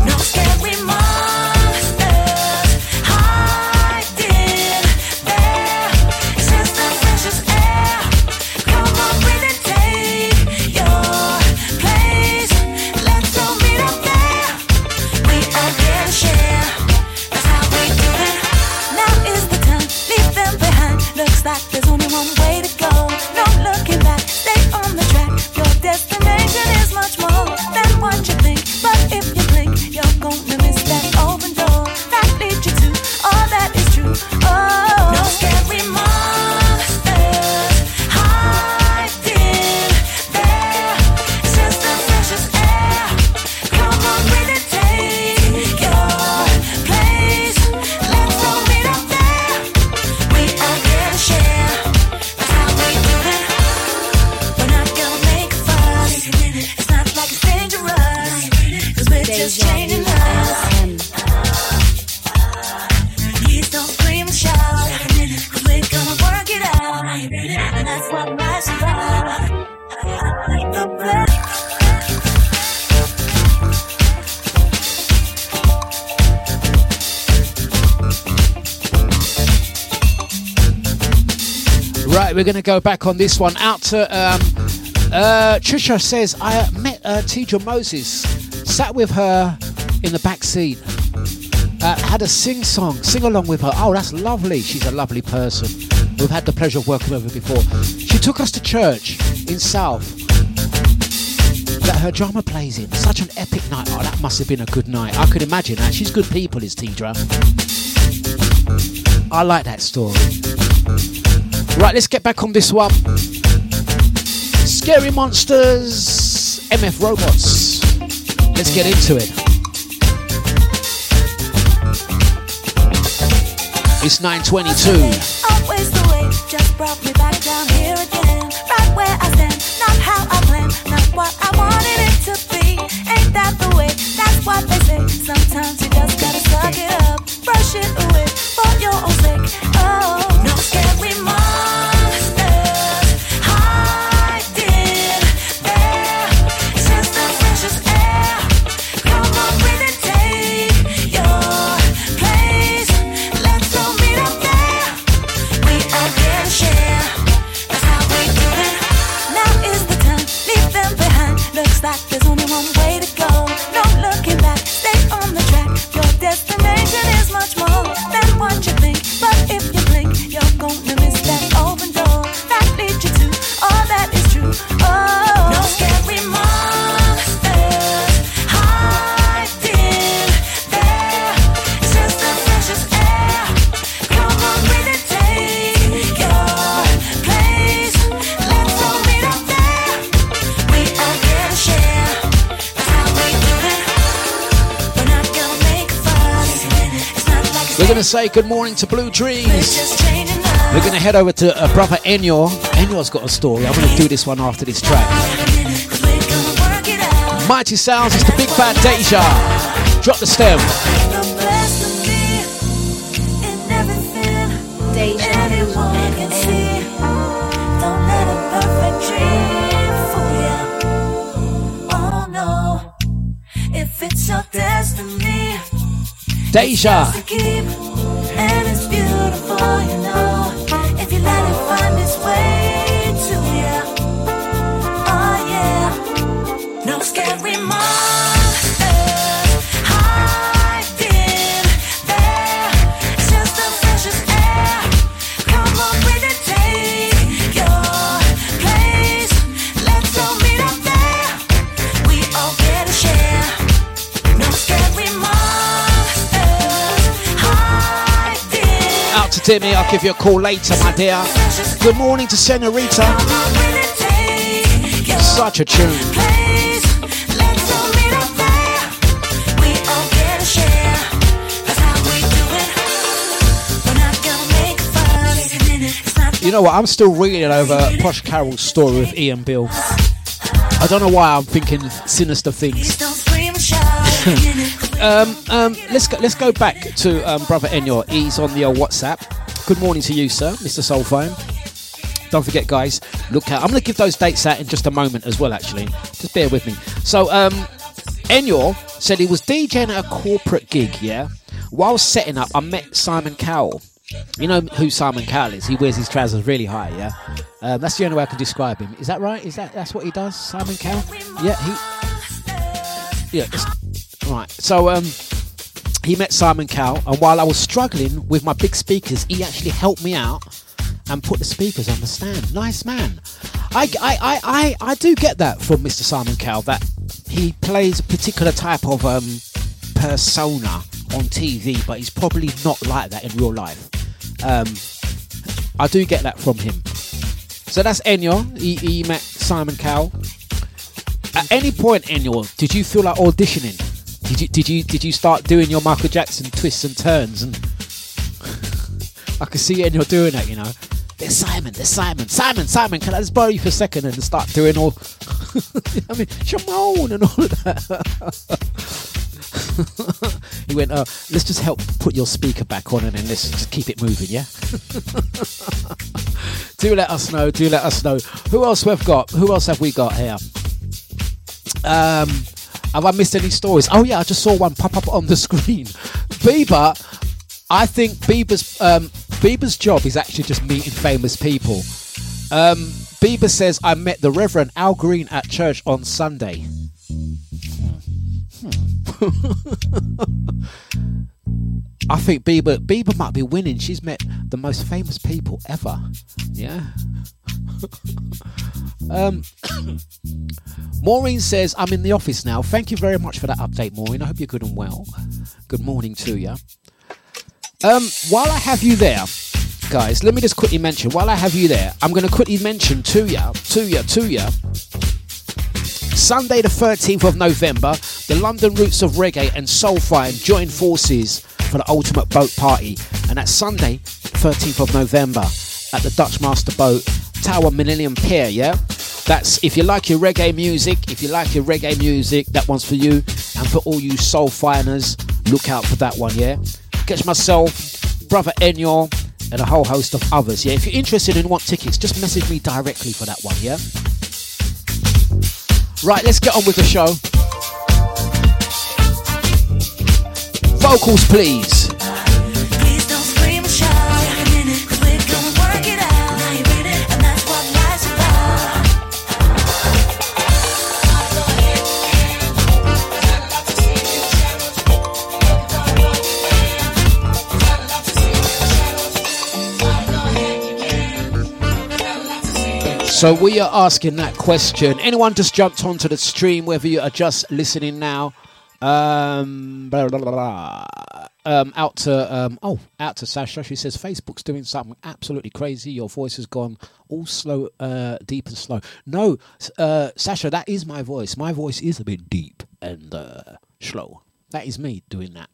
we're going to go back on this one. Out to um, uh, Trisha says, I met uh, Moses, sat with her in the back seat, uh, had a sing song, sing along with her. Oh, that's lovely. She's a lovely person. We've had the pleasure of working with her before. She took us to church in South that her drama plays in. Such an epic night. Oh, that must have been a good night. I could imagine that. She's good people, is Tidra. I like that story. Right, let's get back on this one. Scary Monsters, MF Robots. Let's get into it. It's 922. Always going to say good morning to Blue Dreams. just changing us. We're going to head over to uh, brother Enyor. Enyor's got a story. I'm going to do this one after this track. Cause we're gonna work it out. Mighty Sounds, it's the big bad Deja. Drop the stem. The best of me in everything. Deja to Timmy, I'll give you a call later, my dear. Good morning to Senorita. Such a tune. You know what? I'm still reading over Posh Carroll's story with Ian Beale. I don't know why I'm thinking sinister things. Um, um, let's go. Let's go back to um, brother Enyor. He's on the old WhatsApp. Good morning to you, sir, Mr. Soulphone. Don't forget, guys. Look out. I'm going to give those dates out in just a moment as well. Actually, just bear with me. So, um, Enyor said he was DJing at a corporate gig. Yeah. While setting up, I met Simon Cowell. You know who Simon Cowell is? He wears his trousers really high. Yeah. Um, that's the only way I can describe him. Is that right? Is that that's what he does? Simon Cowell? Yeah. He. Yeah. Right. So um, he met Simon Cowell, and while I was struggling with my big speakers, he actually helped me out and put the speakers on the stand. Nice man. I, I, I, I, I do get that from Mr. Simon Cowell that he plays a particular type of um, persona on TV, but he's probably not like that in real life. Um, I do get that from him. So that's Enyo. He, he met Simon Cowell. At any point, Enyo, did you feel like auditioning? Did you did you did you start doing your Michael Jackson twists and turns and I can see Enyo doing it, you know. There's Simon, there's Simon, Simon, Simon, can I just borrow you for a second and start doing all I mean Shimon and all of that. he went, uh, let's just help put your speaker back on and then let's just keep it moving, yeah? do let us know, do let us know. Who else we've got? Who else have we got here? Um, have I missed any stories? Oh yeah, I just saw one pop up on the screen. Bieber, I think Bieber's um, Bieber's job is actually just meeting famous people. Um, Bieber says I met the Reverend Al Green at church on Sunday. Hmm. I think Bieber Bieber might be winning. She's met the most famous people ever. Yeah. um, Maureen says, I'm in the office now. Thank you very much for that update, Maureen. I hope you're good and well. Good morning to you. Um, while I have you there, guys, let me just quickly mention, while I have you there, I'm going to quickly mention to you, to you, to you, Sunday the 13th of November, the London Roots of Reggae and Soulfire join forces for the Ultimate Boat Party. And that's Sunday, 13th of November at the Dutch Master Boat Tower Millennium Pier, yeah? That's if you like your reggae music, if you like your reggae music, that one's for you. And for all you soul finers, look out for that one, yeah? Catch myself, brother Enyor, and a whole host of others, yeah? If you're interested and want tickets, just message me directly for that one, yeah? Right, let's get on with the show. Vocals, please. So we are asking that question. Anyone just jumped onto the stream, whether you are just listening now, um, blah, blah, blah, um, out to um, oh, out to Sasha. She says Facebook's doing something absolutely crazy. Your voice has gone all slow, uh, deep and slow. No, uh, Sasha, that is my voice. My voice is a bit deep and uh, slow. That is me doing that.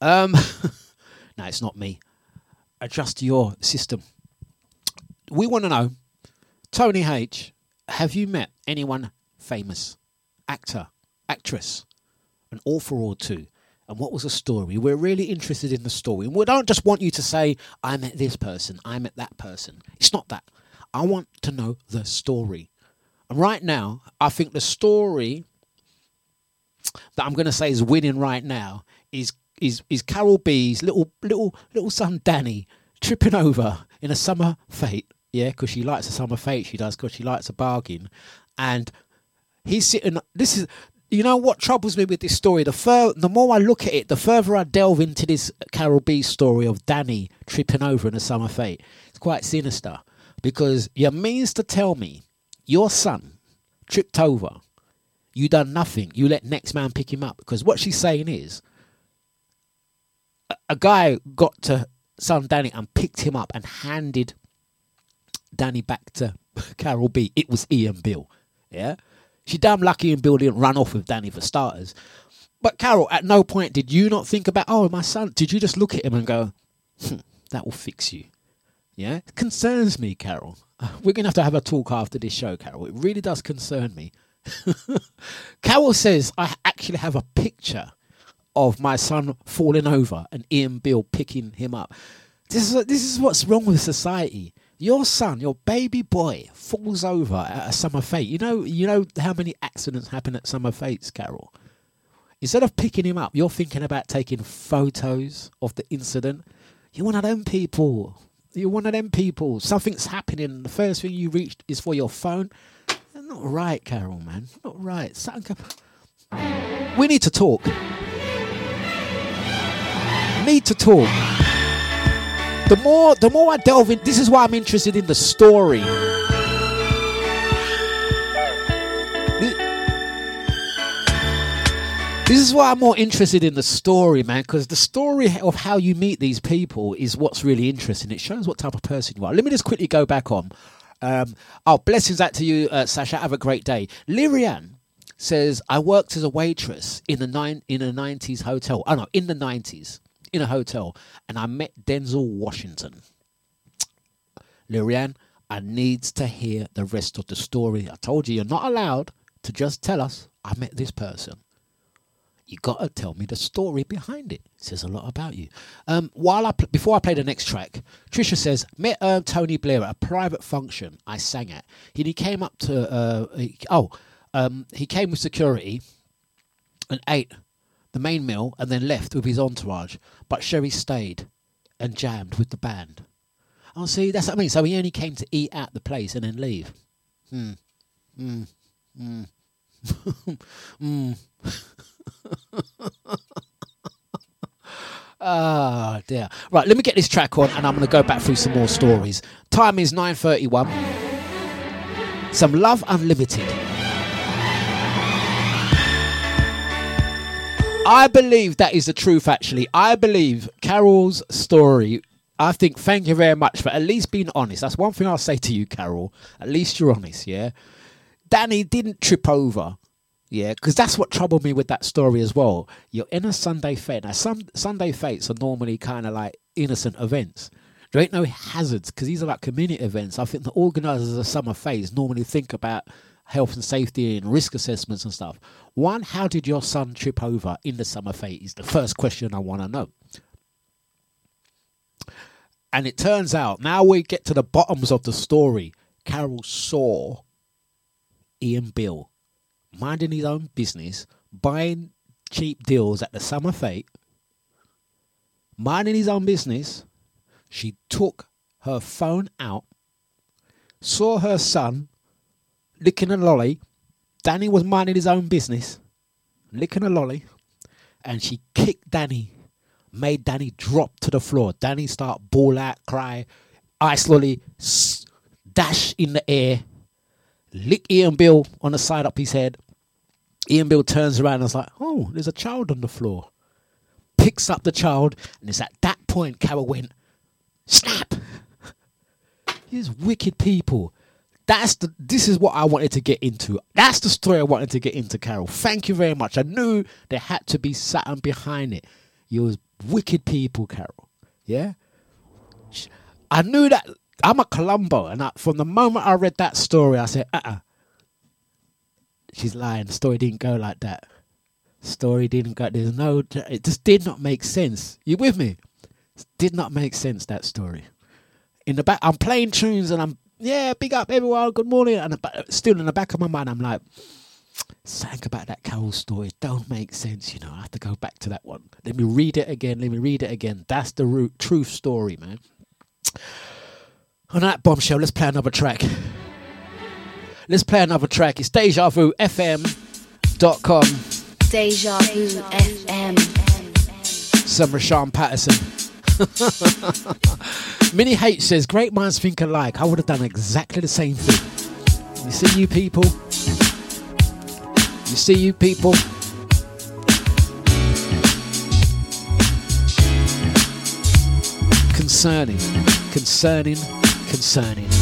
Um, no, it's not me. Adjust your system. We want to know Tony H, have you met anyone famous? Actor, actress, an author or two? And what was the story? We're really interested in the story. And we don't just want you to say, I met this person, I met that person. It's not that. I want to know the story. And right now, I think the story that I'm going to say is winning right now is is is Carol B's little little little son Danny tripping over in a summer fete. Yeah, because she likes a summer fete. She does because she likes a bargain, and he's sitting. This is. You know what troubles me with this story? The fur, the more I look at it, the further I delve into this Carol B story of Danny tripping over in a summer fete. It's quite sinister because you means to tell me your son tripped over, you done nothing, you let next man pick him up. Because what she's saying is, a, a guy got to son Danny and picked him up and handed Danny back to Carol B. It was Ian Beale. Yeah. She damn lucky Ian Beale didn't run off with Danny for starters. But Carol, at no point did you not think about, oh, my son, did you just look at him and go, hmm, that will fix you? Yeah. It concerns me, Carol. We're going to have to have a talk after this show, Carol. It really does concern me. Carol says, I actually have a picture of my son falling over and Ian Beale picking him up. This is, this is what's wrong with society. Your son, your baby boy, falls over at a summer fete. You know, you know how many accidents happen at summer fetes, Carol. Instead of picking him up, you're thinking about taking photos of the incident. You're one of them people. You're one of them people. Something's happening. The first thing you reach is for your phone. Not right, Carol, man. Not right. Something. We need to talk. Need to talk. The more, the more I delve in, this is why I'm interested in the story. This is why I'm more interested in the story, man, because the story of how you meet these people is what's really interesting. It shows what type of person you are. Let me just quickly go back on. Um, oh, blessings out to you, uh, Sasha. Have a great day. Lyrian says, I worked as a waitress in the nine in a nineties hotel. Oh no, in the nineties, in a hotel, and I met Denzel Washington. Lyrian, I needs to hear the rest of the story. I told you you're not allowed to just tell us I met this person. You got to tell me the story behind it. it says a lot about you. Um, while I pl- before I play the next track, Trisha says met uh, Tony Blair at a private function I sang at. He, he came up to uh, he, oh um, he came with security and ate the main meal and then left with his entourage. But Cherie stayed and jammed with the band. Oh, see, that's what I mean. So he only came to eat at the place and then leave. Hmm. Hmm. Hmm. Hmm. Ah, dear. Right, let me get this track on and I'm going to go back through some more stories. Time is 9.31. Some Love Unlimited. I believe that is the truth, actually. I believe Carol's story. I think, thank you very much for at least being honest. That's one thing I'll say to you, Carol. At least you're honest, yeah? Danny didn't trip over. Yeah, because that's what troubled me with that story as well. You're in a Sunday fete. Now, some Sunday fetes are normally kind of like innocent events. There ain't no hazards because these are like community events. I think the organisers of summer fetes normally think about health and safety and risk assessments and stuff. One, how did your son trip over in the summer fete? Is the first question I want to know. And it turns out now we get to the bottoms of the story. Carol saw Ian Beale minding his own business, buying cheap deals at the summer fete, minding his own business. She took her phone out, saw her son licking a lolly. Danny was minding his own business, licking a lolly, and she kicked Danny, made Danny drop to the floor. Danny start bawl out, cry, ice lolly, dash in the air, lick Ian Beale on the side up his head. Ian Beale turns around and is like, oh, there's a child on the floor. Picks up the child, and it's at that point Carol went, snap. These wicked people. That's the. This is what I wanted to get into. That's the story I wanted to get into, Carol. Thank you very much. I knew there had to be something behind it. You was wicked people, Carol. Yeah. I knew that. I'm a Columbo, and I, from the moment I read that story, I said, uh, uh she's lying. The story didn't go like that. Story didn't go. There's no. It just did not make sense. You with me? It did not make sense that story. In the back, I'm playing tunes and I'm yeah, big up everyone. Good morning. And but uh, still in the back of my mind, I'm like, something about that Carol story don't make sense. You know, I have to go back to that one. Let me read it again. Let me read it again. That's the root, truth story, man. On that bombshell, let's play another track. Let's play another track. It's Deja Vu FM.com. Deja Vu FM. Some Rahsaan Patterson. Minnie H says, Great minds think alike. I would have done exactly the same thing. You see, you people. You see, you people. Concerning, concerning, concerning.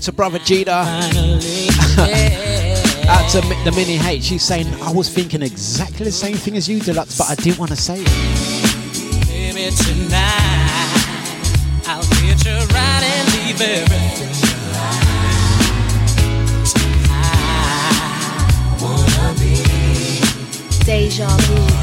Good morning to Brother Jita. Finally, Out to the Mini H. She's saying, I was thinking exactly the same thing as you, Dlux, but I didn't want to say it. Baby, tonight I'll get you right and leave everything I wanna be Deja Vu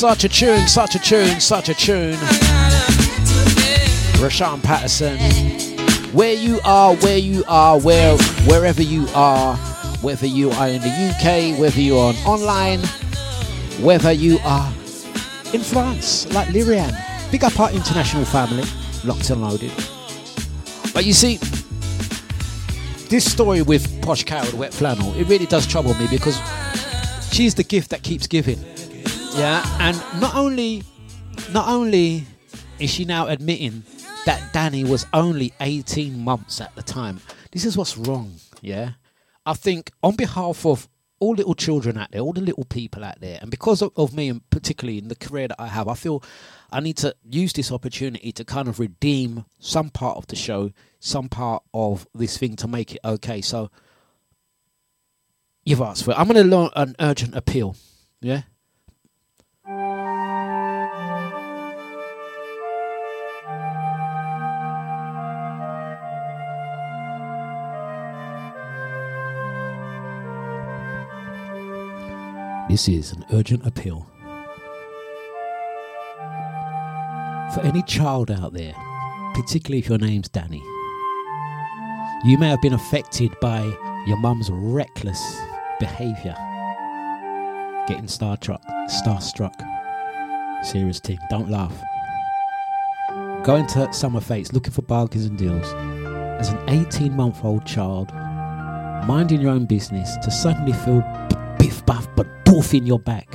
Such a tune, such a tune, such a tune. Rahsaan Patterson. Where you are, where you are, where wherever you are, whether you are in the UK, whether you are online, whether you are in France, like Lyrian. Big up our international family, locked and loaded. But you see, this story with Posh with Wet Flannel, it really does trouble me because she's the gift that keeps giving. Yeah, and not only, not only is she now admitting that Danny was only 18 months at the time. This is what's wrong. Yeah, I think on behalf of all little children out there, all the little people out there, and because of, of me and particularly in the career that I have, I feel I need to use this opportunity to kind of redeem some part of the show, some part of this thing to make it okay. So you've asked for it. I'm going to launch an urgent appeal. Yeah. This is an urgent appeal. For any child out there, particularly if your name's Danny, you may have been affected by your mum's reckless behaviour. Getting star starstruck, starstruck. Serious thing, don't laugh. Going to summer fetes looking for bargains and deals. As an 18 month old child, minding your own business, to suddenly feel biff buff but boof in your back.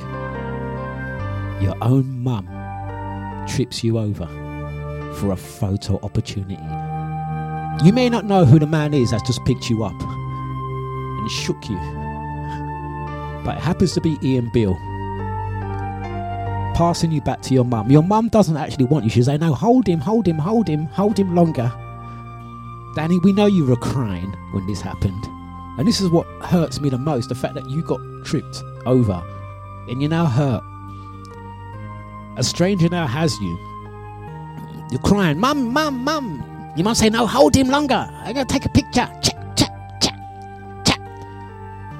Your own mum trips you over for a photo opportunity. You may not know who the man is that's just picked you up and shook you, but it happens to be Ian Beale. Passing you back to your mum. Your mum doesn't actually want you. She's saying, No, hold him, hold him, hold him, hold him longer. Danny, we know you were crying when this happened. And this is what hurts me the most the fact that you got tripped over and you're now hurt. A stranger now has you. You're crying, Mum, Mum, Mum. You mum say, No, hold him longer. I'm going to take a picture. Chat, chat, chat, chat.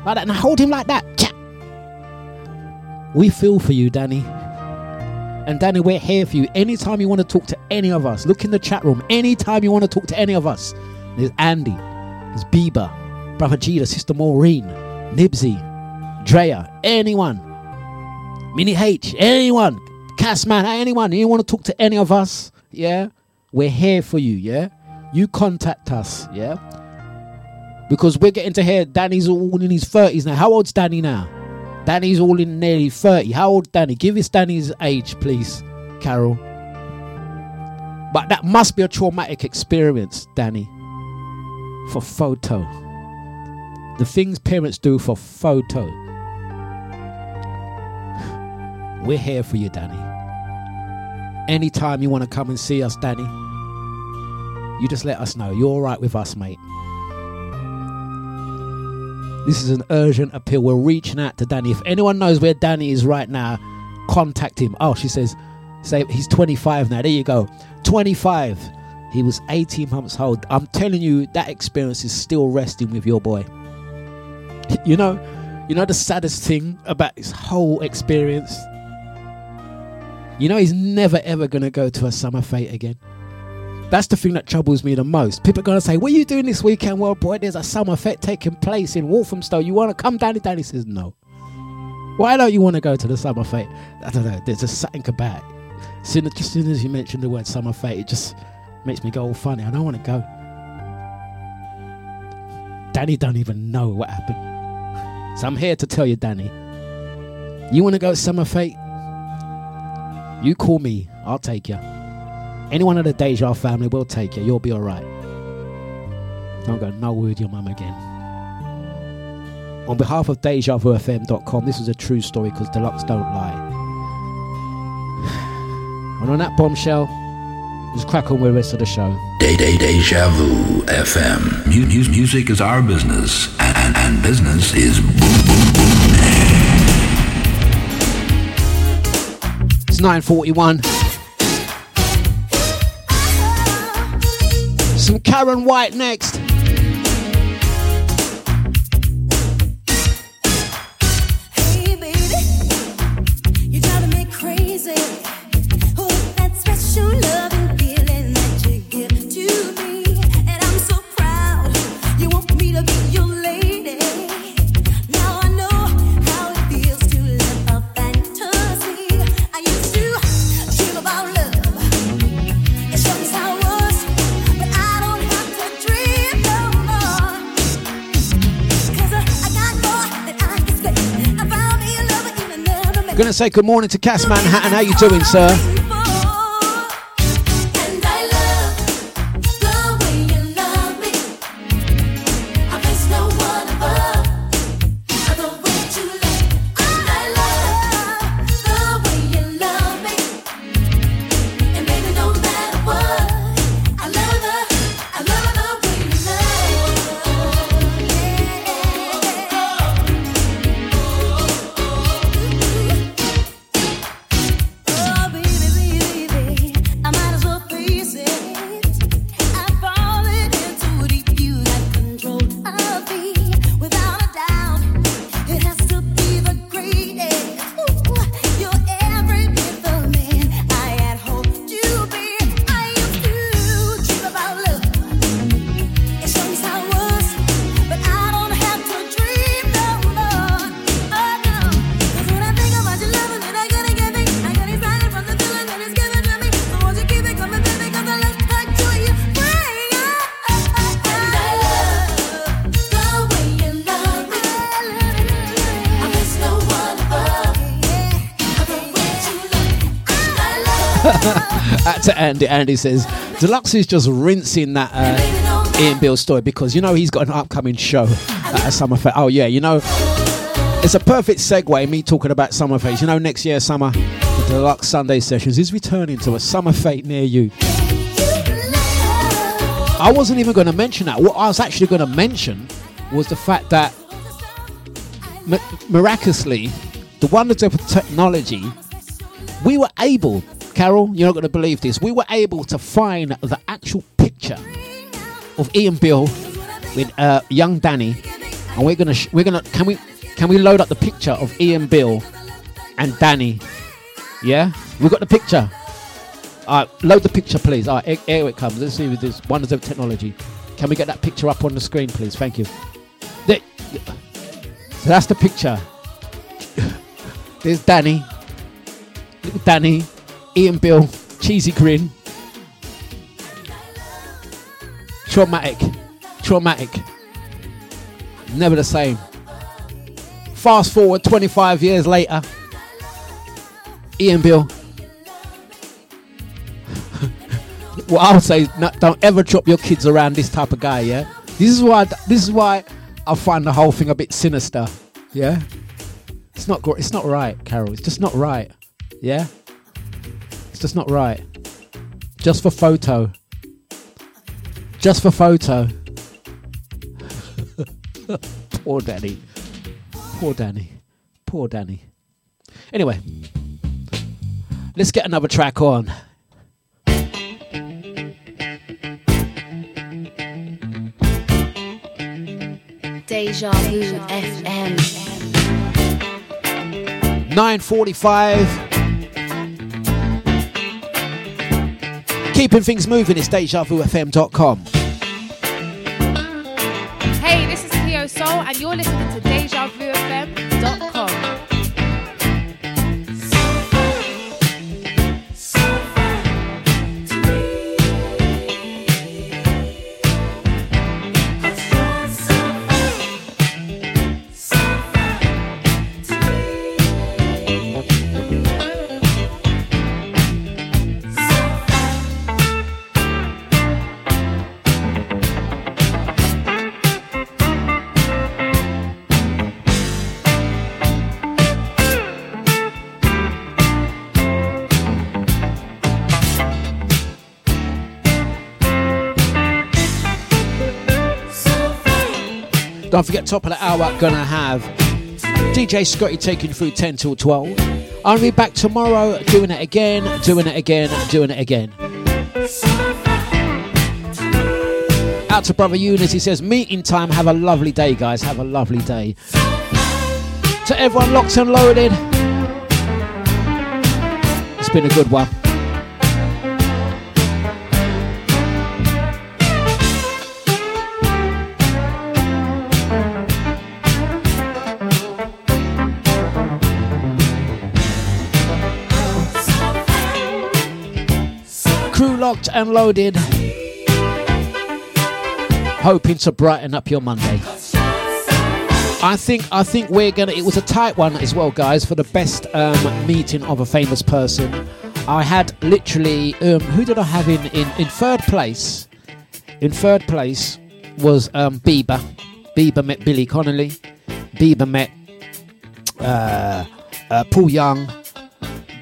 Like that. Now hold him like that. Chat. We feel for you, Danny. And Danny, we're here for you. Anytime you want to talk to any of us, look in the chat room. Anytime you want to talk to any of us, there's Andy, there's Bieber, Brother Gita, Sister Maureen, Nibsy, Drea, anyone, Mini H, anyone, Cassman, anyone. You want to talk to any of us? Yeah, we're here for you. Yeah, you contact us. Yeah, because we're getting to hear Danny's all in his thirties now. How old's Danny now? Danny's all in nearly 30. How old Danny? Give us Danny's age, please, Carol. But that must be a traumatic experience, Danny. For photo. The things parents do for photo. We're here for you, Danny. Anytime you want to come and see us, Danny, you just let us know. You're all right with us, mate. This is an urgent appeal. We're reaching out to Danny. If anyone knows where Danny is right now, contact him. Oh, she says, say he's 25 now. There you go. 25. He was 18 months old. I'm telling you, that experience is still resting with your boy. You know, you know the saddest thing about this whole experience. You know he's never ever gonna go to a summer fete again. That's the thing that troubles me the most. People are gonna say, "What are you doing this weekend?" Well, boy, there's a summer fete taking place in Walthamstow. You want to come down? Danny says, "No." Why don't you want to go to the summer fete? I don't know. There's just something about it. Soon, just as soon as you mention the word summer fete, it just makes me go all funny. I don't want to go. Danny don't even know what happened. So I'm here to tell you, Danny. You want to go to summer fete? You call me. I'll take you. Anyone of the Deja family will take you. You'll be all right. Don't go nowhere with your mum again. On behalf of DejaVuFM.com, this is a true story because Dlux don't lie. And on that bombshell, let's crack on with the rest of the show. Day Day Deja Vu FM. Mu- mu- music is our business, and, and, and business is boom. It's 9.41. Some Karen White next. Gonna say good morning to Cass Manhattan. How you doing, sir? Andy. Andy says Dlux is just rinsing that uh, Ian Beale story because you know he's got an upcoming show at summer fair. Oh yeah, you know it's a perfect segue. Me talking about summer fete. You know next year summer, the Dlux Sunday sessions is returning to a summer fete near you. I wasn't even going to mention that. What I was actually going to mention was the fact that mi- miraculously, the wonders of technology, we were able, Carol, you're not going to believe this, we were able to find the actual picture of Ian Beale with uh, young Danny, and we're gonna, sh- we're gonna, can we, can we load up the picture of Ian Beale and Danny? Yeah, we've got the picture. All right, load the picture, please. All right, here, it comes. Let's see with this wonders of technology. Can we get that picture up on the screen, please? Thank you. So that's the picture. There's Danny, little Danny, Ian Beale, cheesy grin. Traumatic, traumatic. Never the same. Fast forward 25 years later, Ian Beale. what I would say, no, don't ever drop your kids around this type of guy. Yeah, this is why. This is why I find the whole thing a bit sinister. Yeah, it's not. It's not right, Carol. It's just not right. Yeah, it's just not right. Just for photo. Just for photo. Poor Danny. Poor Danny. Poor Danny. Anyway, let's get another track on. Deja Vu FM. 9.45. Keeping things moving, it's DejaVuFM.com. Hey, this is Cleo Sol, and you're listening to Don't forget, top of the hour, gonna have DJ Scotty taking through 10 till 12. I'll be back tomorrow doing it again, doing it again, doing it again. Out to Brother Eunice, he says, meeting time, have a lovely day, guys, have a lovely day. To everyone locked and loaded, it's been a good one. Locked and loaded. Hoping to brighten up your Monday. I think I think we're gonna. It was a tight one as well, guys, for the best um, meeting of a famous person. I had literally um, who did I have in, in in third place? In third place was um, Bieber. Bieber met Billy Connolly. Bieber met uh, uh, Paul Young.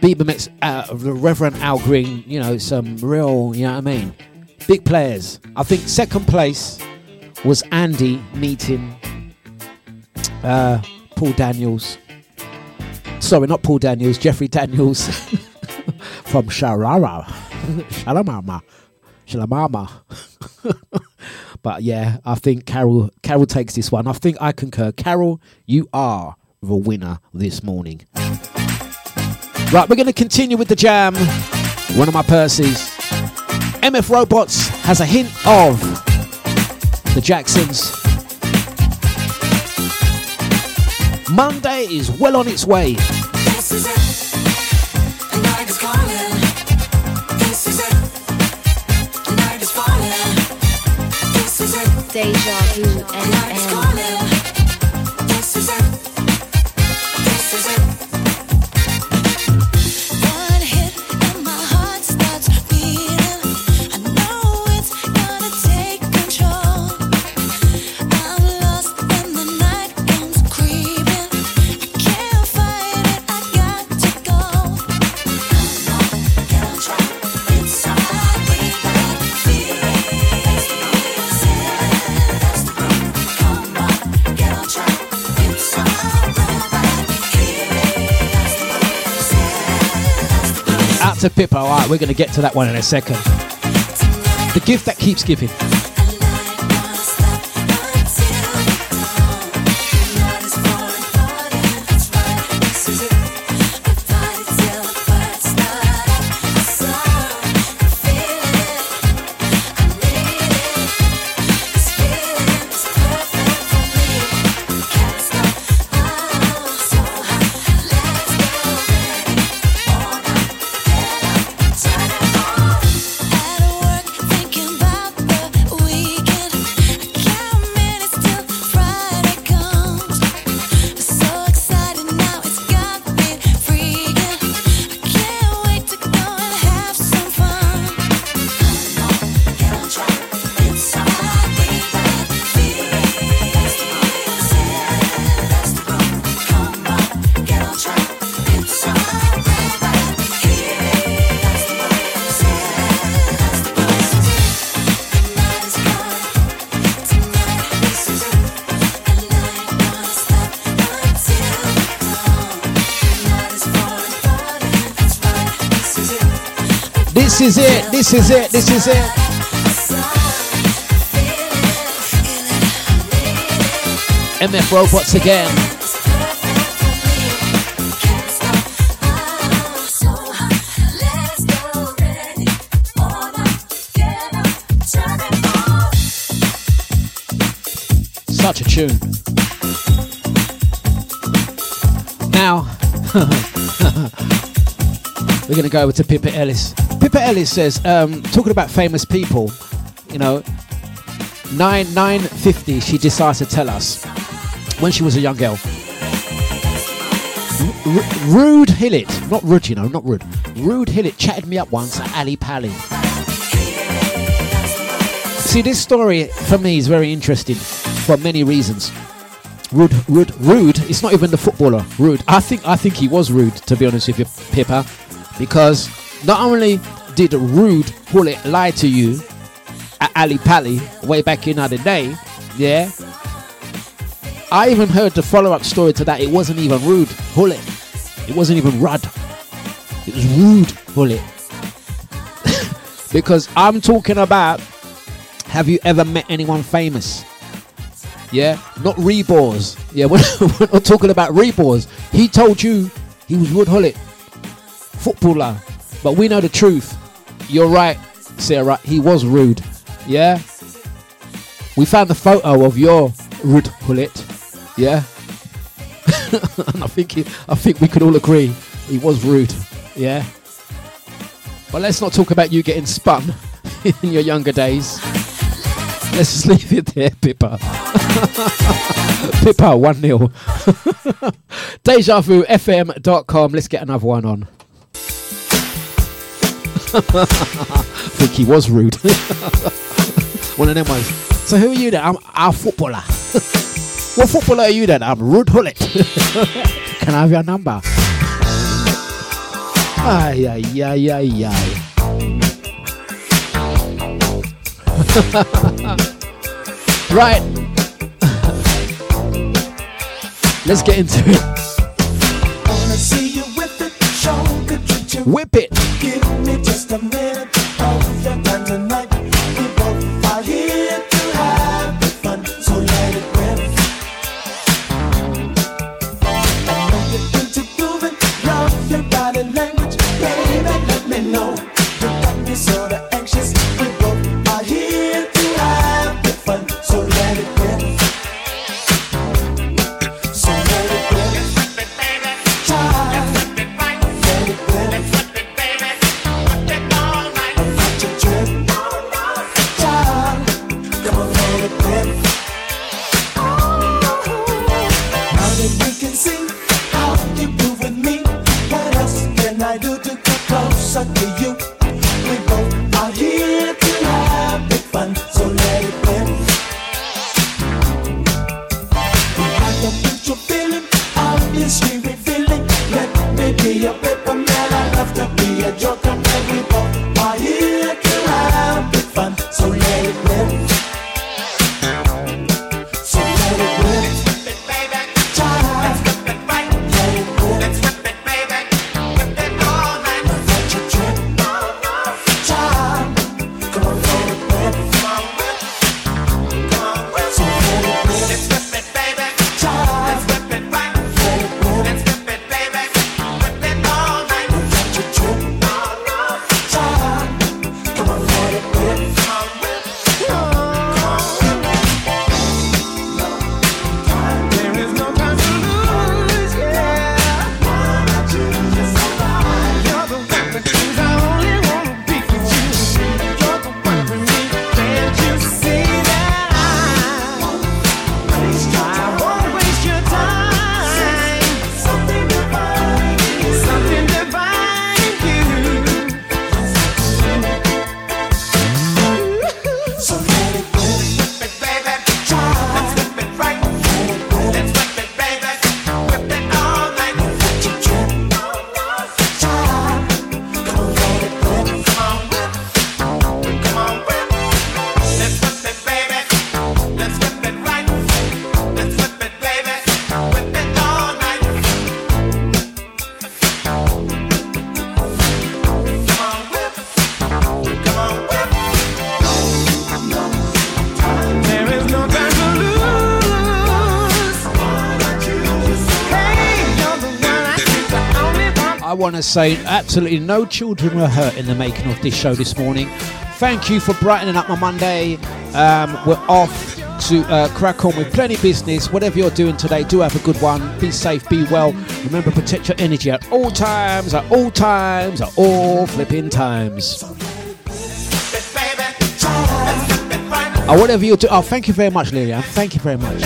Bieber met uh, the Reverend Al Green. You know, some real. You know what I mean? Big players. I think second place was Andy meeting uh, Paul Daniels. Sorry, not Paul Daniels. Jeffrey Daniels from Sharara, Shalamama, Shalamama. but yeah, I think Carol Carol takes this one. I think I concur. Carol, you are the winner this morning. Right, we're going to continue with the jam. One of my Percy's. MF Robots has a hint of the Jacksons. Monday is well on its way. This is it. To Pippa. All right, we're going to get to that one in a second. The gift that keeps giving. Is it. This is it. This is it. MF Robots again. Such a tune. Now, we're going to go over to Pippa Ellis. Pippa Ellis says, um, talking about famous people, you know, nine nine fifty. She decides to tell us when she was a young girl. R- Ruud Gullit, not Rude, you know, not Rude. Ruud Gullit chatted me up once at Ali Pally. See, this story for me is very interesting for many reasons. Rude, rude, rude. It's not even the footballer. Rude. I think, I think he was rude, to be honest with you, Pippa, because not only did Ruud Gullit lie to you at Ali Pally way back in the day, yeah. I even heard the follow-up story to that. It wasn't even Ruud Gullit. It wasn't even Rudd. It was Ruud Gullit. because I'm talking about. Have you ever met anyone famous? Yeah, not Rebors. Yeah, we're, we're not talking about Rebors. He told you he was Ruud Gullit, footballer. But we know the truth. You're right, Sarah. He was rude. Yeah. We found the photo of your Ruud Gullit. Yeah. and I think he, I think we could all agree he was rude. Yeah. But let's not talk about you getting spun in your younger days. Let's just leave it there, Pippa. Pippa, 1 0. DejaVuFM.com. Let's get another one on. I think he was rude. one of them was. So who are you then? I'm a footballer. what footballer are you then? I'm Ruud Gullit. Can I have your number? Ay, ay, ay, ay, ay. right. Let's get into it. Wanna see you whip it, a minute to say absolutely no children were hurt in the making of this show this morning. Thank you for brightening up my Monday. Um, we're off to uh, crack on with plenty business. Whatever you're doing today, do have a good one. Be safe, be well. Remember, protect your energy at all times, at all times, at all flipping times. Oh, whatever you do. Oh, thank you very much, Lilian. Thank you very much.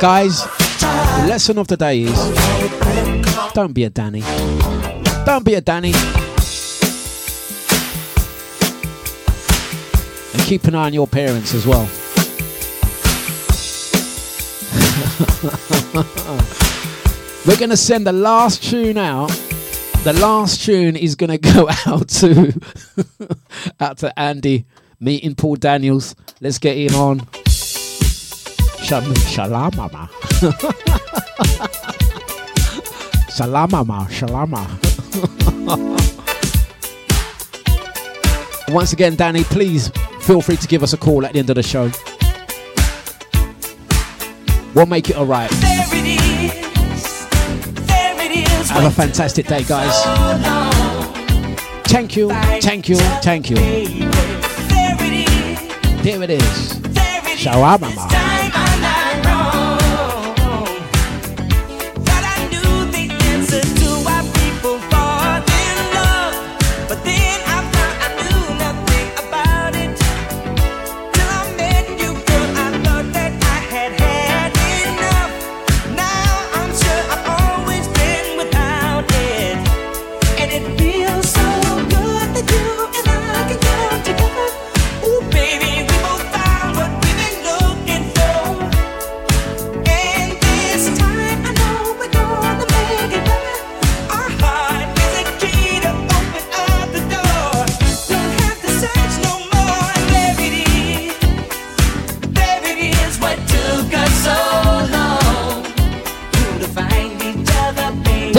Guys, lesson of the day is don't be a Danny. Don't be a Danny. And keep an eye on your parents as well. We're going to send the last tune out. The last tune is going to go out to out to Andy meeting Paul Daniels. Let's get him on. Shal- Shalamama. Shalamama. Shalama. Once again, Danny, please feel free to give us a call at the end of the show. We'll make it alright. There it is. There it is. Have a fantastic day, guys. Thank you, thank you, thank you. There it is. There it is. There it is. Shawarma.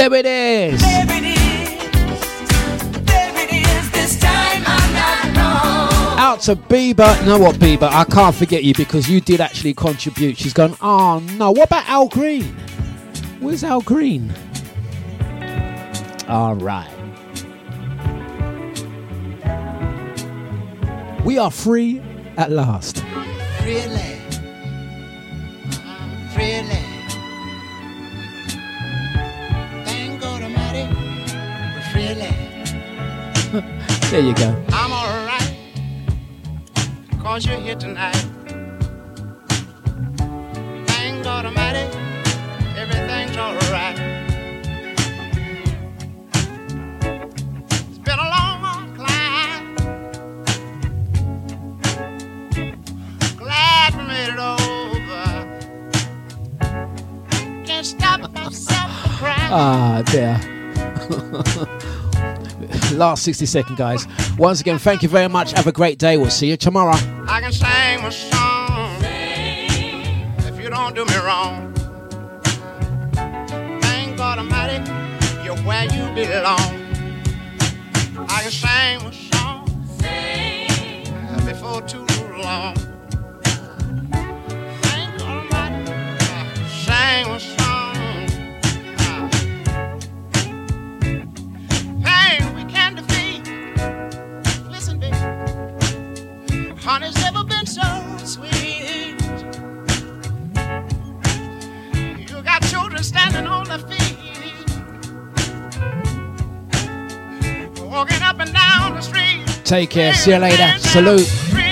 There it is. There it is. There it is. This time I'm not wrong. Out to Bieber. Know what, Bieber? I can't forget you because you did actually contribute. She's gone, oh no, what about Al Green? Where's Al Green? All right. We are free at last. Really? Uh-uh. Really? There you go. I'm alright. Cause you're here tonight. Thank God Almighty. Everything's alright. It's been a long climb. Glad we made it over. Can't stop myself from crying. Ah, dear. Last 60 second, guys. Once again, thank you very much. Have a great day. We'll see you tomorrow. I can sing song if you don't do me wrong. Thank God Almighty, you're where you belong. I can sing song before too long. Honey's never been so sweet. You got children standing on their feet, walking up and down the street. Take care. See you later. Salute.